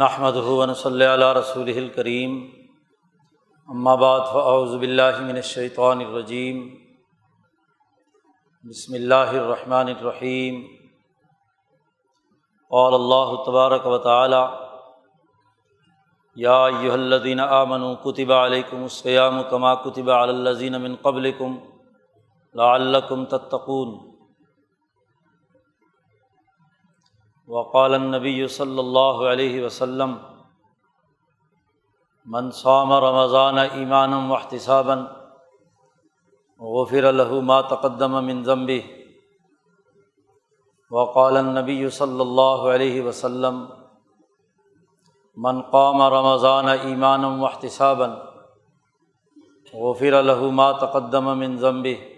نحمد ہُون صلی اللہ رسول الکریم بعد فاعوذ باللہ من الشیطان الرجیم بسم اللہ الرحمن الرحیم قال اللہ تبارک و تعالی یا ایہا الذین آمنوا کتب علیکم السیام کما کتب علی الذین من قبلکم لعلکم تتقون. وقال النبی صلی اللہ علیہ وسلم منصام رمضان ایمان وحتسابً غفر له ما تقدم من ضمبی وقال النبی صلی اللہ علیہ وسلم، من قام رمضان ایمان وحتسابً غفر له ما تقدم من ضمبی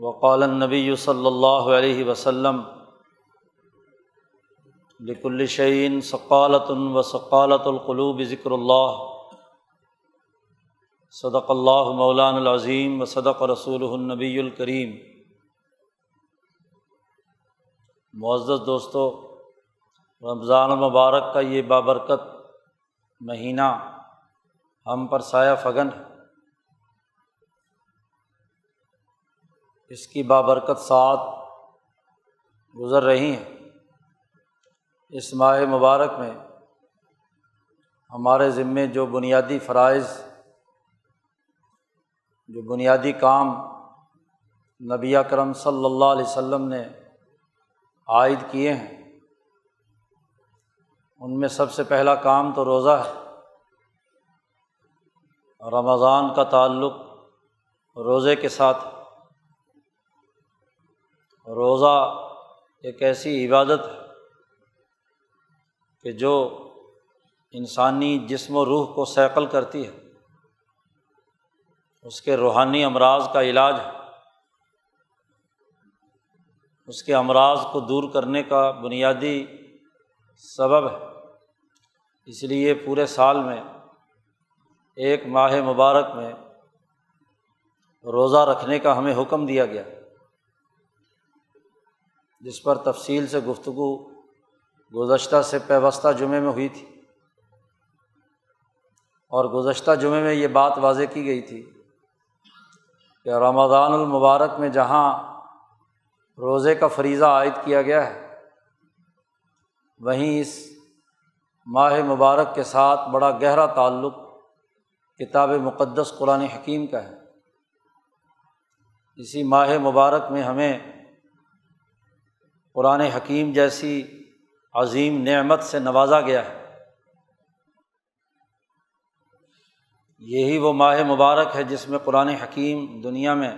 وقال النبی صلی اللہ علیہ وسلم لک الشعین ثقالت و ثقالت القلوب ذکر اللہ صدق اللہ مولان العظیم و صدق رسول النبی الکریم معزز دوستو، رمضان المبارک کا یہ بابرکت مہینہ ہم پر سایہ فگن ہے۔ اس کی بابرکت ساتھ گزر رہی ہیں۔ اس ماہ مبارک میں ہمارے ذمے جو بنیادی فرائض، جو بنیادی کام نبی کرم صلی اللہ علیہ و سلم نے عائد کیے ہیں، ان میں سب سے پہلا کام تو روزہ ہے۔ رمضان کا تعلق روزے کے ساتھ روزہ ایک ایسی عبادت ہے کہ جو انسانی جسم و روح کو سیکل کرتی ہے۔ اس کے روحانی امراض کا علاج ہے۔ اس کے امراض کو دور کرنے کا بنیادی سبب ہے۔ اس لیے پورے سال میں ایک ماہ مبارک میں روزہ رکھنے کا ہمیں حکم دیا گیا۔ جس پر تفصیل سے گفتگو گزشتہ سے پیوستہ جمعے میں ہوئی تھی۔ اور گزشتہ جمعے میں یہ بات واضح کی گئی تھی کہ رمضان المبارک میں جہاں روزے کا فریضہ عائد کیا گیا ہے، وہیں اس ماہ مبارک کے ساتھ بڑا گہرا تعلق کتاب مقدس قرآن حکیم کا ہے۔ اسی ماہ مبارک میں ہمیں قرآن حکیم جیسی عظیم نعمت سے نوازا گیا ہے۔ یہی وہ ماہ مبارک ہے جس میں قرآن حکیم دنیا میں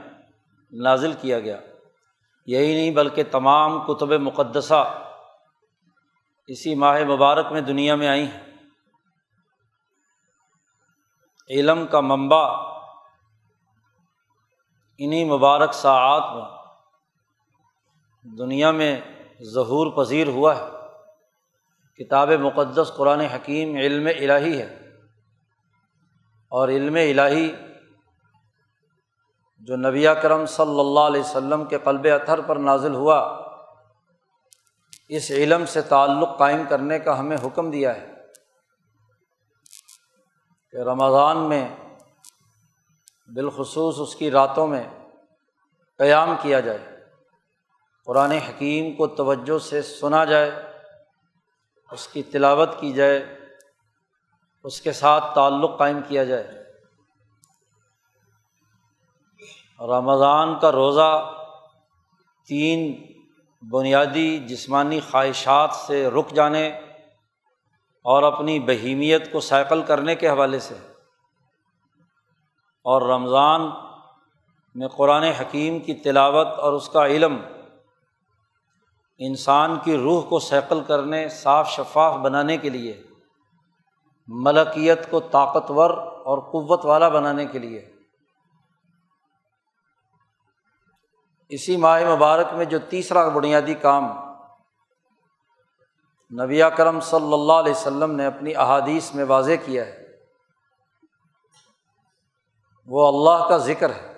نازل کیا گیا۔ یہی نہیں بلکہ تمام کتب مقدسہ اسی ماہ مبارک میں دنیا میں آئی ہیں۔ علم کا منبع انہیں مبارک ساعت میں دنیا میں ظہور پذیر ہوا ہے۔ کتاب مقدس قرآن حکیم علم الہی ہے۔ اور علم الہی جو نبی کرم صلی اللہ علیہ و کے قلب اتھر پر نازل ہوا، اس علم سے تعلق قائم کرنے کا ہمیں حکم دیا ہے کہ رمضان میں بالخصوص اس کی راتوں میں قیام کیا جائے۔ قرآن حکیم کو توجہ سے سنا جائے، اس کی تلاوت کی جائے، اس کے ساتھ تعلق قائم کیا جائے۔ رمضان کا روزہ تین بنیادی جسمانی خواہشات سے رک جانے اور اپنی بہیمیت کو سائیکل کرنے کے حوالے سے۔ اور رمضان میں قرآن حکیم کی تلاوت اور اس کا علم انسان کی روح کو سیکل کرنے، صاف شفاف بنانے کے لیے، ملکیت کو طاقتور اور قوت والا بنانے کے لیے۔ اسی ماہ مبارک میں جو تیسرا بنیادی کام نبی کرم صلی اللہ علیہ وسلم نے اپنی احادیث میں واضح کیا ہے، وہ اللہ کا ذکر ہے۔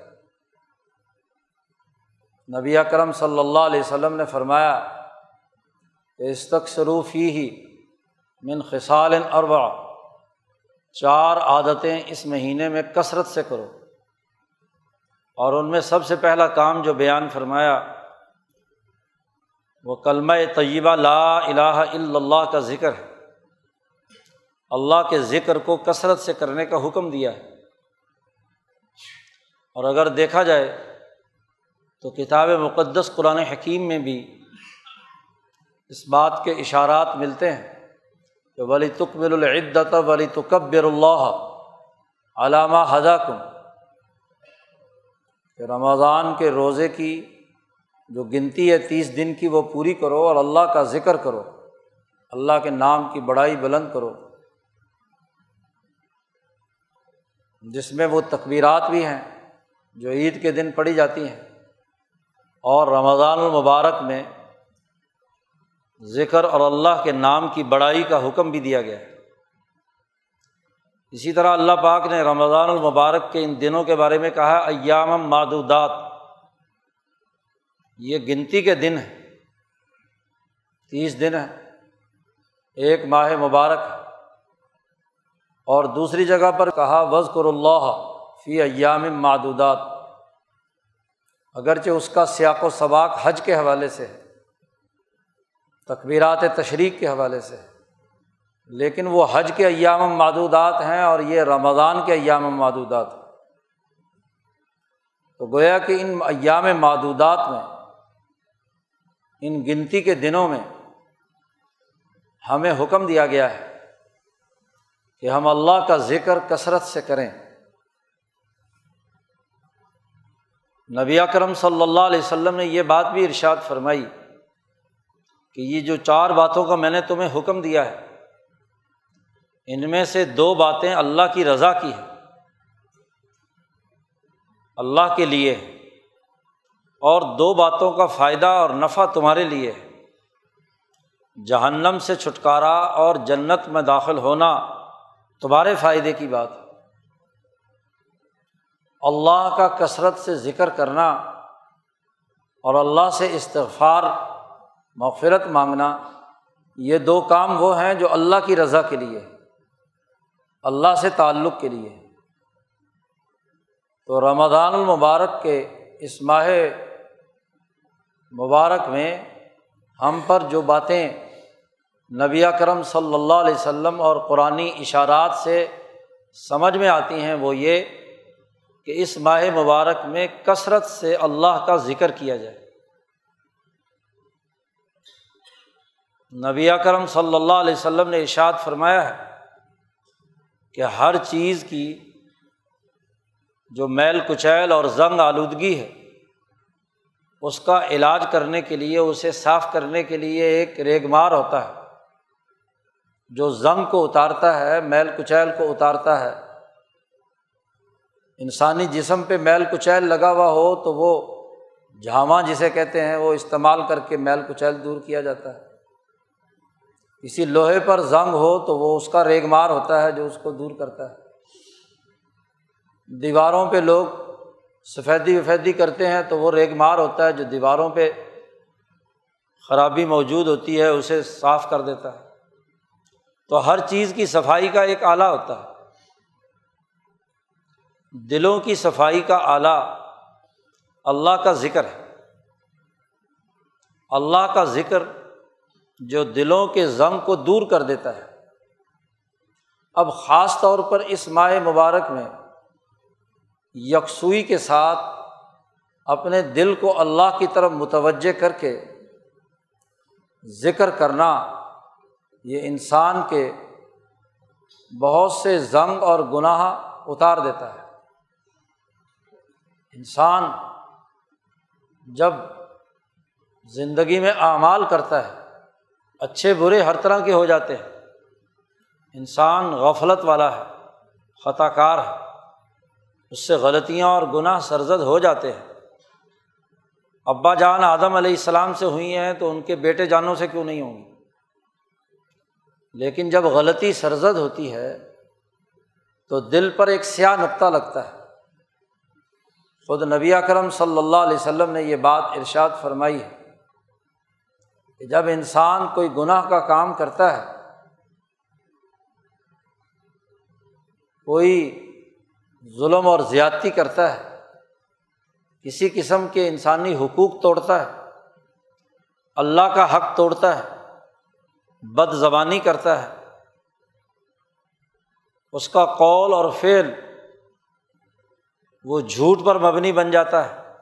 نبی اکرم صلی اللہ علیہ وسلم نے فرمایا کہ استقصروفی ہی من خسال اربا چار عادتیں اس مہینے میں کثرت سے کرو۔ اور ان میں سب سے پہلا کام جو بیان فرمایا، وہ کلمہ طیبہ لا الہ الا اللہ کا ذکر ہے۔ اللہ کے ذکر کو کثرت سے کرنے کا حکم دیا ہے۔ اور اگر دیکھا جائے تو کتاب مقدس قرآن حکیم میں بھی اس بات کے اشارات ملتے ہیں کہ ولی تکمل العدت ولی تکبر اللہ علامہ ہدا کم کہ رمضان کے روزے کی جو گنتی ہے تیس دن کی وہ پوری کرو اور اللہ کا ذکر کرو، اللہ کے نام کی بڑائی بلند کرو۔ جس میں وہ تقبیرات بھی ہیں جو عید کے دن پڑھی جاتی ہیں۔ اور رمضان المبارک میں ذکر اور اللہ کے نام کی بڑائی کا حکم بھی دیا گیا ہے۔ اسی طرح اللہ پاک نے رمضان المبارک کے ان دنوں کے بارے میں کہا ایام معدودات۔ یہ گنتی کے دن ہیں۔ تیس دن ہیں۔ ایک ماہ مبارک اور دوسری جگہ پر کہا وز کر اللہ فی ایام معدودات۔ اگرچہ اس کا سیاق و سباق حج کے حوالے سے ہے تقبیرات تشریق کے حوالے سے لیکن وہ حج کے ایام معدودات ہیں اور یہ رمضان کے ایام معدودات تو گویا کہ ان ایام معدودات میں، ان گنتی کے دنوں میں ہمیں حکم دیا گیا ہے کہ ہم اللہ کا ذکر کثرت سے کریں۔ نبی اکرم صلی اللہ علیہ وسلم نے یہ بات بھی ارشاد فرمائی کہ یہ جو چار باتوں کا میں نے تمہیں حکم دیا ہے، ان میں سے دو باتیں اللہ کی رضا کی ہیں، اللہ کے لیے اور دو باتوں کا فائدہ اور نفع تمہارے لیے ہے۔ جہنم سے چھٹکارا اور جنت میں داخل ہونا تمہارے فائدے کی بات ہے۔ اللہ کا کثرت سے ذکر کرنا اور اللہ سے استغفار، مغفرت مانگنا، یہ دو کام وہ ہیں جو اللہ کی رضا کے لیے اللہ سے تعلق کے لیے تو رمضان المبارک کے اس ماہ مبارک میں ہم پر جو باتیں نبی کرم صلی اللہ علیہ وسلم اور قرآن اشارات سے سمجھ میں آتی ہیں وہ یہ کہ اس ماہ مبارک میں کثرت سے اللہ کا ذکر کیا جائے۔ نبی کرم صلی اللہ علیہ وسلم نے اشاد فرمایا ہے کہ ہر چیز کی جو میل کچیل اور زنگ آلودگی ہے، اس کا علاج کرنے کے لیے، اسے صاف کرنے کے لیے ایک ریگ مار ہوتا ہے۔ جو زنگ کو اتارتا ہے، میل کچیل کو اتارتا ہے انسانی جسم پہ میل کچیل لگا ہوا ہو تو وہ جھاما جسے کہتے ہیں وہ استعمال کر کے میل کچیل دور کیا جاتا ہے۔ کسی لوہے پر زنگ ہو تو وہ اس کا ریگ مار ہوتا ہے جو اس کو دور کرتا ہے۔ دیواروں پہ لوگ سفیدی وفیدی کرتے ہیں تو وہ ریگ مار ہوتا ہے جو دیواروں پہ خرابی موجود ہوتی ہے، اسے صاف کر دیتا ہے۔ تو ہر چیز کی صفائی کا ایک آلہ ہوتا ہے۔ دلوں کی صفائی کا آلہ اللہ کا ذکر ہے۔ اللہ کا ذکر جو دلوں کے زنگ کو دور کر دیتا ہے۔ اب خاص طور پر اس ماہ مبارک میں یکسوئی کے ساتھ اپنے دل کو اللہ کی طرف متوجہ کر کے ذکر کرنا یہ انسان کے بہت سے زنگ اور گناہ اتار دیتا ہے۔ انسان جب زندگی میں اعمال کرتا ہے، اچھے برے ہر طرح کے ہو جاتے ہیں۔ انسان غفلت والا ہے، خطا کار ہے، اس سے غلطیاں اور گناہ سرزد ہو جاتے ہیں۔ ابا جان آدم علیہ السلام سے ہوئی ہیں تو ان کے بیٹے جانوں سے کیوں نہیں ہوں گی؟ لیکن جب غلطی سرزد ہوتی ہے تو دل پر ایک سیاہ نقطہ لگتا ہے۔ خود نبی اکرم صلی اللہ علیہ وسلم نے یہ بات ارشاد فرمائی ہے کہ جب انسان کوئی گناہ کا کام کرتا ہے، کوئی ظلم اور زیادتی کرتا ہے، کسی قسم کے انسانی حقوق توڑتا ہے، اللہ کا حق توڑتا ہے بد زبانی کرتا ہے، اس کا قول اور فعل وہ جھوٹ پر مبنی بن جاتا ہے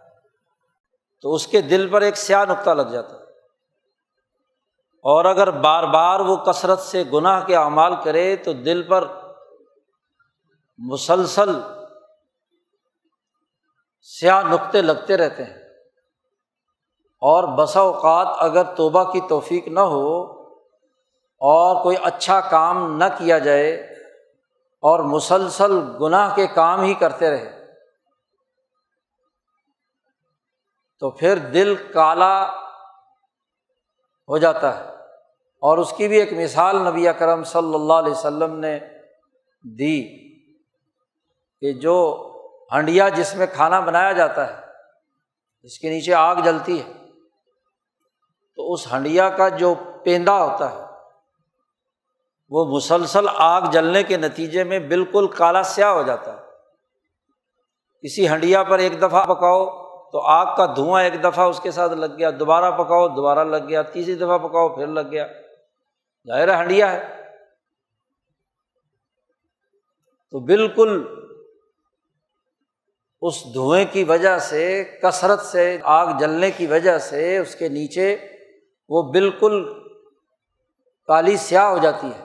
تو اس کے دل پر ایک سیاہ نقطہ لگ جاتا ہے۔ اور اگر بار بار وہ کثرت سے گناہ کے اعمال کرے تو دل پر مسلسل سیاہ نقطے لگتے رہتے ہیں۔ اور بسا اوقات اگر توبہ کی توفیق نہ ہو اور کوئی اچھا کام نہ کیا جائے اور مسلسل گناہ کے کام ہی کرتے رہے تو پھر دل کالا ہو جاتا ہے۔ اور اس کی بھی ایک مثال نبی کرم صلی اللہ علیہ وسلم نے دی کہ جو ہنڈیا جس میں کھانا بنایا جاتا ہے، جس کے نیچے آگ جلتی ہے، تو اس ہنڈیا کا جو پیندا ہوتا ہے، وہ مسلسل آگ جلنے کے نتیجے میں بالکل کالا سیاہ ہو جاتا ہے۔ کسی ہنڈیا پر ایک دفعہ پکاؤ تو آگ کا دھواں ایک دفعہ اس کے ساتھ لگ گیا، دوبارہ پکاؤ، دوبارہ لگ گیا، تیسری دفعہ پکاؤ، پھر لگ گیا۔ ظاہر ہنڈیا ہے۔ تو بالکل اس دھوئیں کی وجہ سے، کثرت سے، آگ جلنے کی وجہ سے اس کے نیچے وہ بالکل کالی سیاہ ہو جاتی ہے۔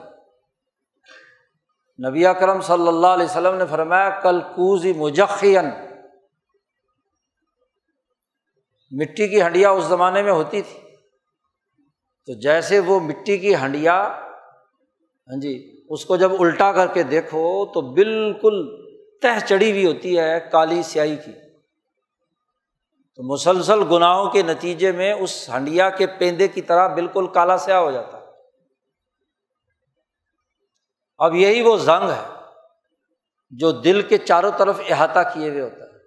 نبی اکرم صلی اللہ علیہ وسلم نے فرمایا، کل کوزی مجخین مٹی کی ہنڈیا اس زمانے میں ہوتی تھی۔ تو جیسے وہ مٹی کی ہنڈیا ہاں جی اس کو جب الٹا کر کے دیکھو تو بالکل تہ چڑھی ہوئی ہوتی ہے کالی سیاہی کی۔ تو مسلسل گناہوں کے نتیجے میں اس ہنڈیا کے پیندے کی طرح بالکل کالا سیاہ ہو جاتا۔ ہے اب یہی وہ زنگ ہے جو دل کے چاروں طرف احاطہ کیے ہوئے ہوتا ہے۔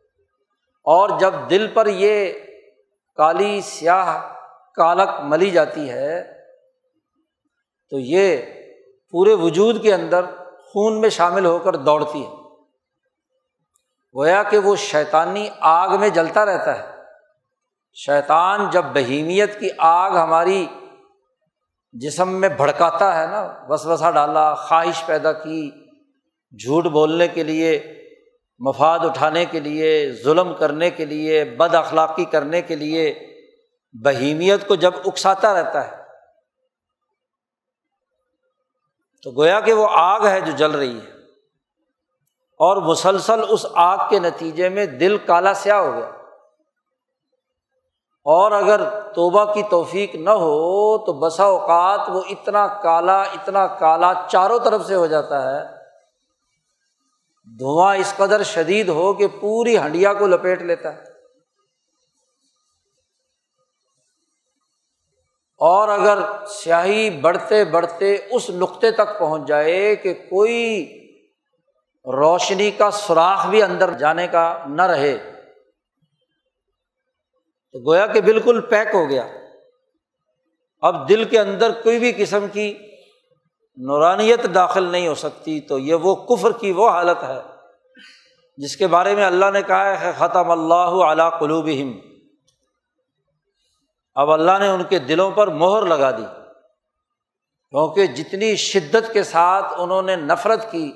اور جب دل پر یہ کالی سیاہ کالک ملی جاتی ہے، تو یہ پورے وجود کے اندر خون میں شامل ہو کر دوڑتی ہے۔ گویا کہ وہ شیطانی آگ میں جلتا رہتا ہے۔ شیطان جب بہیمیت کی آگ ہماری جسم میں بھڑکاتا ہے نا بس وسا ڈالا، خواہش پیدا کی، جھوٹ بولنے کے لیے مفاد اٹھانے کے لیے، ظلم کرنے کے لیے، بد اخلاقی کرنے کے لیے بہیمیت کو جب اکساتا رہتا ہے، تو گویا کہ وہ آگ ہے جو جل رہی ہے۔ اور مسلسل اس آگ کے نتیجے میں دل کالا سیاہ ہو گیا۔ اور اگر توبہ کی توفیق نہ ہو، تو بسا اوقات وہ اتنا کالا اتنا کالا چاروں طرف سے ہو جاتا ہے دھواں اس قدر شدید ہو کہ پوری ہنڈیا کو لپیٹ لیتا ہے۔ اور اگر سیاہی بڑھتے بڑھتے اس نقطے تک پہنچ جائے کہ کوئی روشنی کا سوراخ بھی اندر جانے کا نہ رہے، تو گویا کہ بالکل پیک ہو گیا۔ اب دل کے اندر کوئی بھی قسم کی نورانیت داخل نہیں ہو سکتی، تو یہ وہ کفر کی وہ حالت ہے جس کے بارے میں اللہ نے کہا ہے ختم اللہ علا قلوب اب اللہ نے ان کے دلوں پر مہر لگا دی، کیونکہ جتنی شدت کے ساتھ انہوں نے نفرت کی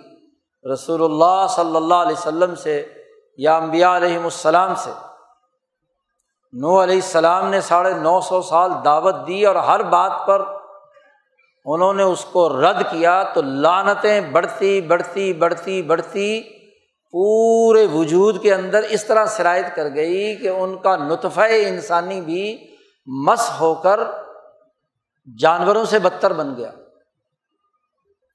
رسول اللہ صلی اللہ علیہ وسلم سے یا امبیا علیہم السلام سے نو علیہ السلام نے ساڑھے نو سو سال دعوت دی اور ہر بات پر انہوں نے اس کو رد کیا تو لانتیں بڑھتی بڑھتی بڑھتی بڑھتی پورے وجود کے اندر اس طرح شرائط کر گئی کہ ان کا نطفۂ انسانی بھی مس ہو کر جانوروں سے بدتر بن گیا۔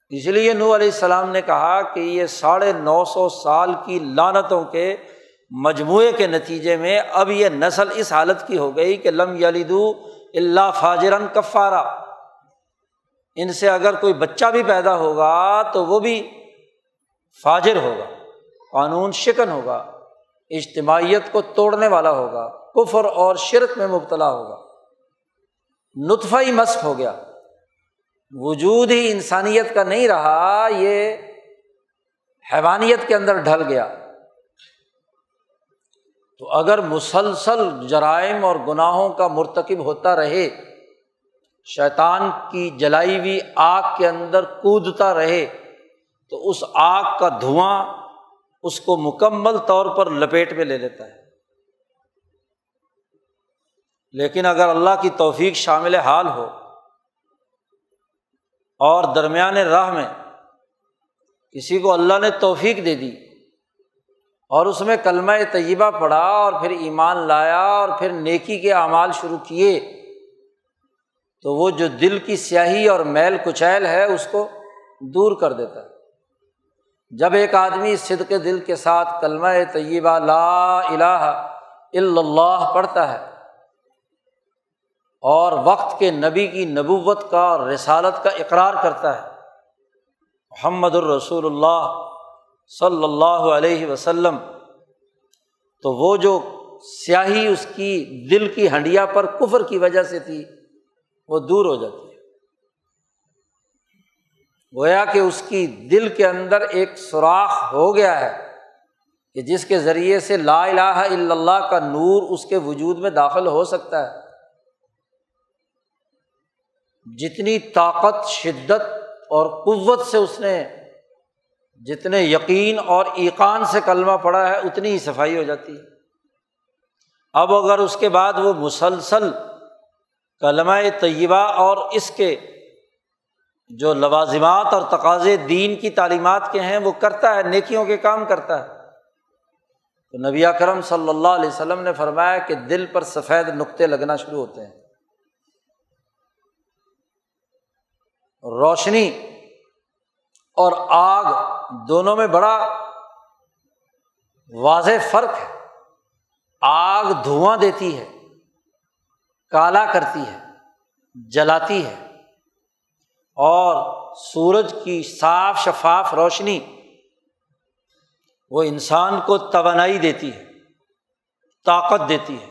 اس لیے نو علیہ السلام نے کہا کہ یہ ساڑھے نو سو سال کی لانتوں کے مجموعے کے نتیجے میں اب یہ نسل اس حالت کی ہو گئی کہ لم یلیدو اللہ فاجرن کفارا۔ ان سے اگر کوئی بچہ بھی پیدا ہوگا تو وہ بھی فاجر ہوگا، قانون شکن ہوگا، اجتماعیت کو توڑنے والا ہوگا، کفر اور شرک میں مبتلا ہوگا۔ نطفہ ہی مسق ہو گیا۔ وجود ہی انسانیت کا نہیں رہا، یہ حیوانیت کے اندر ڈھل گیا۔ تو اگر مسلسل جرائم اور گناہوں کا مرتکب ہوتا رہے شیطان کی جلائی ہوئی آگ کے اندر کودتا رہے تو اس آگ کا دھواں اس کو مکمل طور پر لپیٹ میں لے لیتا ہے۔ لیکن اگر اللہ کی توفیق شامل حال ہو اور درمیان راہ میں کسی کو اللہ نے توفیق دے دی اور اس میں کلمہ طیبہ پڑھا اور پھر ایمان لایا اور پھر نیکی کے اعمال شروع کیے تو وہ جو دل کی سیاہی اور میل کچیل ہے، اس کو دور کر دیتا ہے۔ جب ایک آدمی صد کے دل کے ساتھ کلمہ طیبہ لا الہ الا اللہ پڑھتا ہے اور وقت کے نبی کی نبوت کا اور رسالت کا اقرار کرتا ہے، محمد الرسول اللہ صلی اللہ علیہ وسلم، تو وہ جو سیاہی اس کی دل کی ہنڈیا پر کفر کی وجہ سے تھی وہ دور ہو جاتی ہے۔ گویا کہ اس کی دل کے اندر ایک سوراخ ہو گیا ہے کہ جس کے ذریعے سے لا الہ الا اللہ کا نور اس کے وجود میں داخل ہو سکتا ہے۔ جتنی طاقت، شدت اور قوت سے اس نے جتنے یقین اور ایقان سے کلمہ پڑا ہے، اتنی ہی صفائی ہو جاتی ہے۔ اب اگر اس کے بعد وہ مسلسل کلمہ طیبہ اور اس کے جو لوازمات اور تقاضے دین کی تعلیمات کے ہیں، وہ کرتا ہے، نیکیوں کے کام کرتا ہے۔ تو نبی کرم صلی اللہ علیہ وسلم نے فرمایا کہ دل پر سفید نقطے لگنا شروع ہوتے ہیں۔ روشنی اور آگ دونوں میں بڑا واضح فرق ہے۔ آگ دھواں دیتی ہے۔ کالا کرتی ہے، جلاتی ہے اور سورج کی صاف شفاف روشنی وہ انسان کو توانائی دیتی ہے، طاقت دیتی ہے،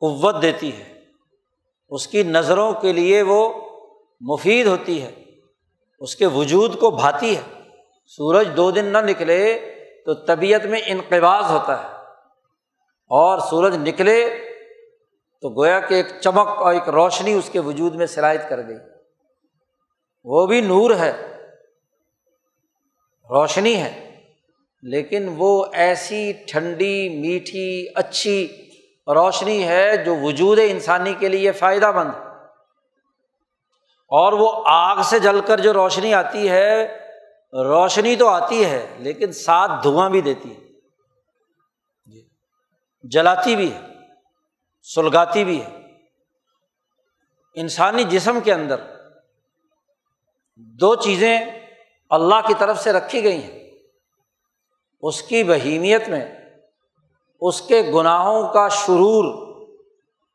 قوت دیتی ہے۔ اس کی نظروں کے لیے وہ مفید ہوتی ہے، اس کے وجود کو بھاتی ہے۔ سورج دو دن نہ نکلے تو طبیعت میں انقباز ہوتا ہے اور سورج نکلے تو گویا کہ ایک چمک اور ایک روشنی اس کے وجود میں شرائط کر گئی۔ وہ بھی نور ہے، روشنی ہے، لیکن وہ ایسی ٹھنڈی، میٹھی، اچھی روشنی ہے جو وجود انسانی کے لیے فائدہ مند اور وہ آگ سے جل کر جو روشنی آتی ہے، روشنی تو آتی ہے، لیکن ساتھ دھواں بھی دیتی ہے۔ جی، جلاتی بھی ہے۔ سلگاتی بھی ہے۔ انسانی جسم کے اندر دو چیزیں اللہ کی طرف سے رکھی گئی ہیں۔ اس کی بہیمیت میں اس کے گناہوں کا شرور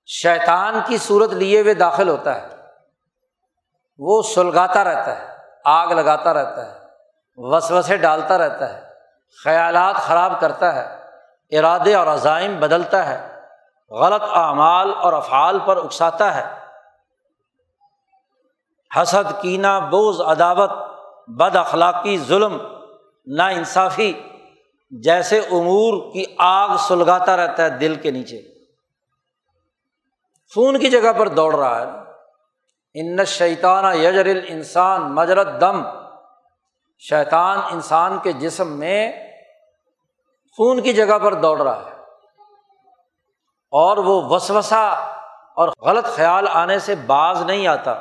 شیطان کی صورت لیے ہوئے داخل ہوتا ہے۔ وہ سلگاتا رہتا ہے، آگ لگاتا رہتا ہے، وسوسے ڈالتا رہتا ہے، خیالات خراب کرتا ہے، ارادے اور عزائم بدلتا ہے۔ غلط اعمال اور افعال پر اکساتا ہے۔ حسد، کینہ بوز عداوت، بد اخلاقی، ظلم نا انصافی جیسے امور کی آگ سلگاتا رہتا ہے دل کے نیچے۔ خون کی جگہ پر دوڑ رہا ہے۔ ان شیطانہ یجر انسان مجرت دم شیطان انسان کے جسم میں خون کی جگہ پر دوڑ رہا ہے۔ اور وہ وسوسا اور غلط خیال آنے سے باز نہیں آتا۔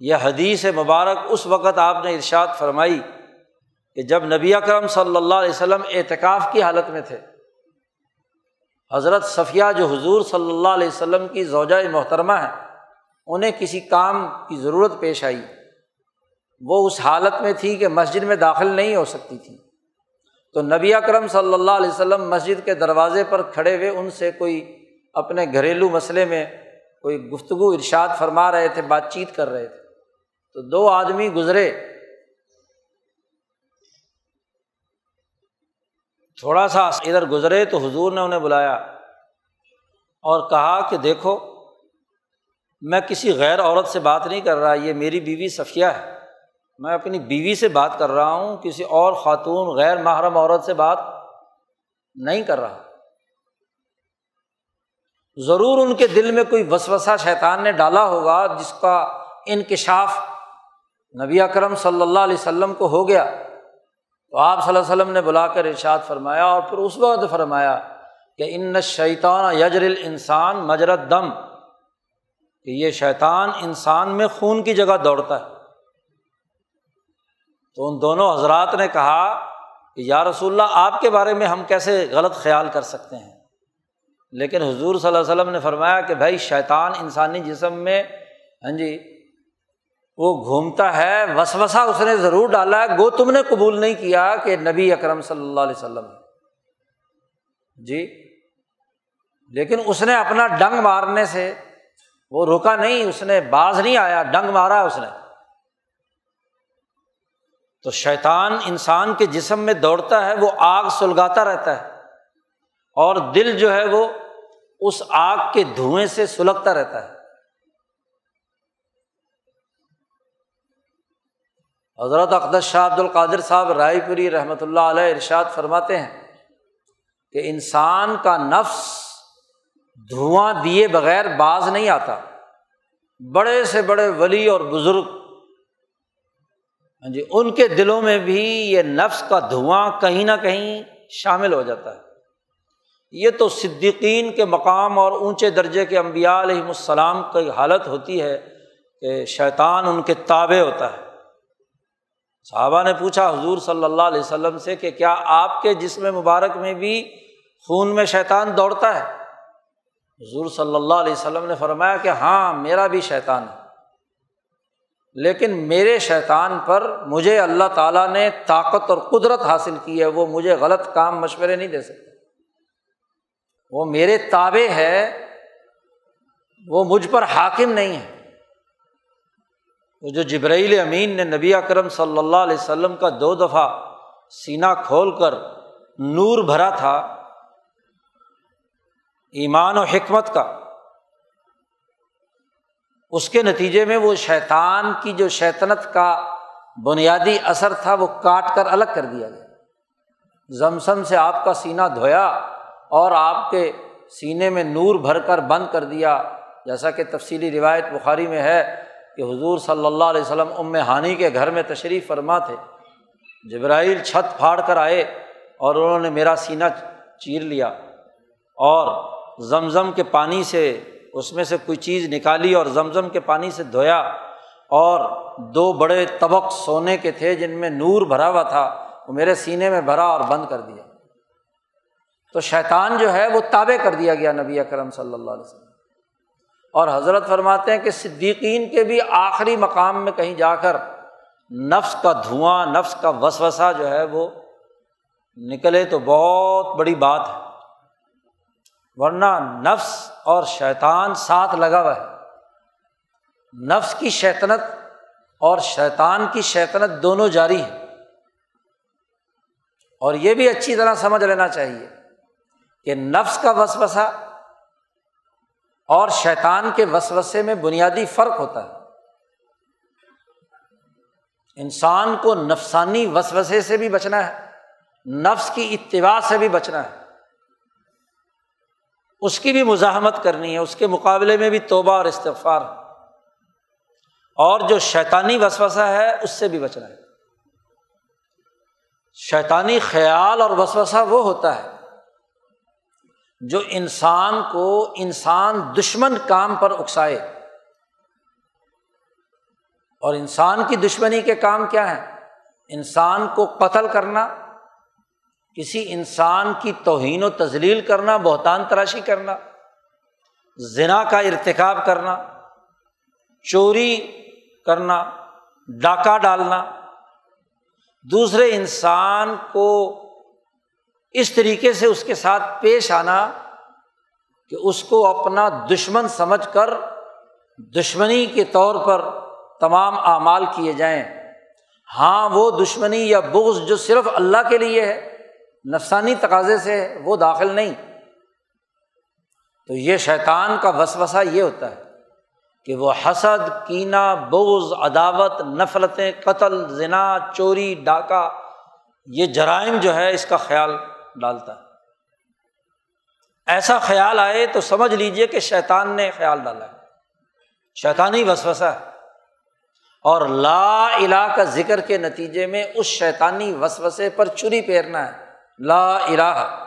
یہ حدیث مبارک اس وقت آپ نے ارشاد فرمائی کہ جب نبی اکرم صلی اللہ علیہ وسلم اعتکاف کی حالت میں تھے، حضرت صفیہ جو حضور صلی اللہ علیہ وسلم کی زوجہ محترمہ ہے انہیں کسی کام کی ضرورت پیش آئی۔ وہ اس حالت میں تھی کہ مسجد میں داخل نہیں ہو سکتی تھی۔ تو نبی اکرم صلی اللہ علیہ وسلم مسجد کے دروازے پر کھڑے ہوئے، ان سے کوئی اپنے گھریلو مسئلے میں کوئی گفتگو، ارشاد فرما رہے تھے، بات چیت کر رہے تھے۔ تو دو آدمی گزرے۔ تھوڑا سا ادھر گزرے تو حضور نے انہیں بلایا اور کہا کہ دیکھو، میں کسی غیر عورت سے بات نہیں کر رہا، یہ میری بیوی صفیہ ہے۔ میں اپنی بیوی سے بات کر رہا ہوں، کسی اور خاتون غیر محرم عورت سے بات نہیں کر رہا۔ ضرور ان کے دل میں کوئی وسوسہ شیطان نے ڈالا ہوگا جس کا انکشاف نبی اکرم صلی اللہ علیہ وسلم کو ہو گیا۔ تو آپ صلی اللہ علیہ وسلم نے بلا کر ارشاد فرمایا اور پھر اس وقت فرمایا کہ ان شیطان یجر انسان مجرت دم کہ یہ شیطان انسان میں خون کی جگہ دوڑتا ہے۔ تو ان دونوں حضرات نے کہا کہ یا رسول اللہ، آپ کے بارے میں ہم کیسے غلط خیال کر سکتے ہیں؟ لیکن حضور صلی اللہ علیہ وسلم نے فرمایا کہ بھائی، شیطان انسانی جسم میں ہاں جی وہ گھومتا ہے وسوسا اس نے ضرور ڈالا ہے گو تم نے قبول نہیں کیا کہ نبی اکرم صلی اللہ علیہ وسلم جی لیکن اس نے اپنا ڈنگ مارنے سے وہ رکا نہیں، اس نے باز نہیں آیا، ڈنگ مارا اس نے۔ تو شیطان انسان کے جسم میں دوڑتا ہے، وہ آگ سلگاتا رہتا ہے۔ اور دل جو ہے، وہ اس آگ کے دھوئیں سے سلگتا رہتا ہے۔ حضرت اقدس شاہ عبد القادر صاحب رائے پوری رحمۃ اللہ علیہ ارشاد فرماتے ہیں کہ انسان کا نفس دھواں دیے بغیر باز نہیں آتا۔ بڑے سے بڑے ولی اور بزرگ ہاں جی ان کے دلوں میں بھی یہ نفس کا دھواں کہیں نہ کہیں شامل ہو جاتا ہے۔ یہ تو صدیقین کے مقام اور اونچے درجے کے امبیا علیہم السلام کی حالت ہوتی ہے کہ شیطان ان کے تابع ہوتا ہے۔ صحابہ نے پوچھا حضور صلی اللہ علیہ وسلم سے کہ کیا آپ کے جسم مبارک میں بھی خون میں شیطان دوڑتا ہے؟ حضور صلی اللہ علیہ وسلم نے فرمایا کہ ہاں میرا بھی شیطان ہے۔ لیکن میرے شیطان پر مجھے اللہ تعالیٰ نے طاقت اور قدرت حاصل کی ہے، وہ مجھے غلط کام مشورے نہیں دے سکتے۔ وہ میرے تابے ہے، وہ مجھ پر حاکم نہیں ہے۔ وہ جو جبرائیل امین نے نبی اکرم صلی اللہ علیہ وسلم کا دو دفعہ سینہ کھول کر نور بھرا تھا، ایمان و حکمت کا اس کے نتیجے میں وہ شیطان کی جو شیطنت کا بنیادی اثر تھا وہ کاٹ کر الگ کر دیا گیا۔ زمسم سے آپ کا سینہ دھویا اور آپ کے سینے میں نور بھر کر بند کر دیا۔ جیسا کہ تفصیلی روایت بخاری میں ہے کہ حضور صلی اللہ علیہ وسلم ام ہانی کے گھر میں تشریف فرما تھے۔ جبرائیل چھت پھاڑ کر آئے اور انہوں نے میرا سینہ چیر لیا اور زمزم کے پانی سے اس میں سے کوئی چیز نکالی اور زمزم کے پانی سے دھویا اور دو بڑے طبق سونے کے تھے جن میں نور بھرا ہوا تھا، وہ میرے سینے میں بھرا اور بند کر دیا۔ تو شیطان جو ہے وہ تابع کر دیا گیا نبی اکرم صلی اللہ علیہ وسلم۔ اور حضرت فرماتے ہیں کہ صدیقین کے بھی آخری مقام میں کہیں جا کر نفس کا دھواں، نفس کا وسوسا جو ہے وہ نکلے تو بہت بڑی بات ہے۔ ورنہ نفس اور شیطان ساتھ لگا ہوا ہے۔ نفس کی شیطنت اور شیطان کی شیطنت دونوں جاری ہے اور یہ بھی اچھی طرح سمجھ لینا چاہیے کہ نفس کا وسوسا اور شیطان کے وسوسے میں بنیادی فرق ہوتا ہے۔ انسان کو نفسانی وسوسے سے بھی بچنا ہے، نفس کی اتباع سے بھی بچنا ہے۔ اس کی بھی مزاحمت کرنی ہے، اس کے مقابلے میں بھی توبہ اور استغفار۔ اور جو شیطانی وسوسا ہے، اس سے بھی بچنا ہے۔ شیطانی خیال اور وسوسا وہ ہوتا ہے جو انسان کو انسان دشمن کام پر اکسائے۔ اور انسان کی دشمنی کے کام کیا ہے انسان کو قتل کرنا کسی انسان کی توہین و تزلیل کرنا، بہتان تراشی کرنا، زنا کا ارتکاب کرنا، چوری کرنا، ڈاکہ ڈالنا، دوسرے انسان کو اس طریقے سے اس کے ساتھ پیش آنا کہ اس کو اپنا دشمن سمجھ کر دشمنی کے طور پر تمام اعمال کیے جائیں۔ ہاں وہ دشمنی یا بغض جو صرف اللہ کے لیے ہے نفسانی تقاضے سے وہ داخل نہیں۔ تو یہ شیطان کا وسوسہ یہ ہوتا ہے کہ وہ حسد کینا بوز عداوت نفرتیں قتل، زنا، چوری، ڈاکہ، یہ جرائم جو ہے اس کا خیال ڈالتا ہے۔ ایسا خیال آئے تو سمجھ لیجیے کہ شیطان نے خیال ڈالا ہے۔ شیطانی وسوسا ہے۔ اور لا الہ کا ذکر کے نتیجے میں اس شیطانی وسوسے پر چری پھیرنا ہے۔ لا الہ۔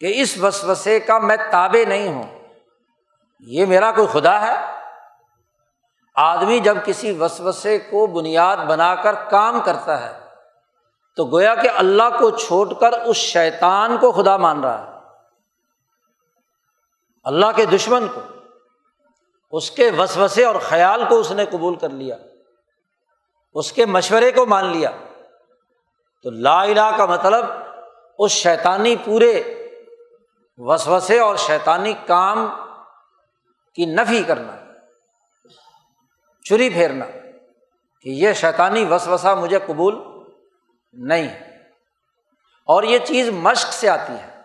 کہ اس وسوسے کا میں تابے نہیں ہوں۔ یہ میرا کوئی خدا ہے؟ آدمی جب کسی وسوسے کو بنیاد بنا کر کام کرتا ہے، تو گویا کہ اللہ کو چھوڑ کر اس شیطان کو خدا مان رہا ہے۔ اللہ کے دشمن کو، اس کے وسوسے اور خیال کو اس نے قبول کر لیا۔ اس کے مشورے کو مان لیا۔ تو لا الہ کا مطلب اس شیطانی پورے وسوسے اور شیطانی کام کی نفی کرنا، چری پھیرنا کہ یہ شیطانی وسوسا مجھے قبول نہیں اور یہ چیز مشق سے آتی ہے۔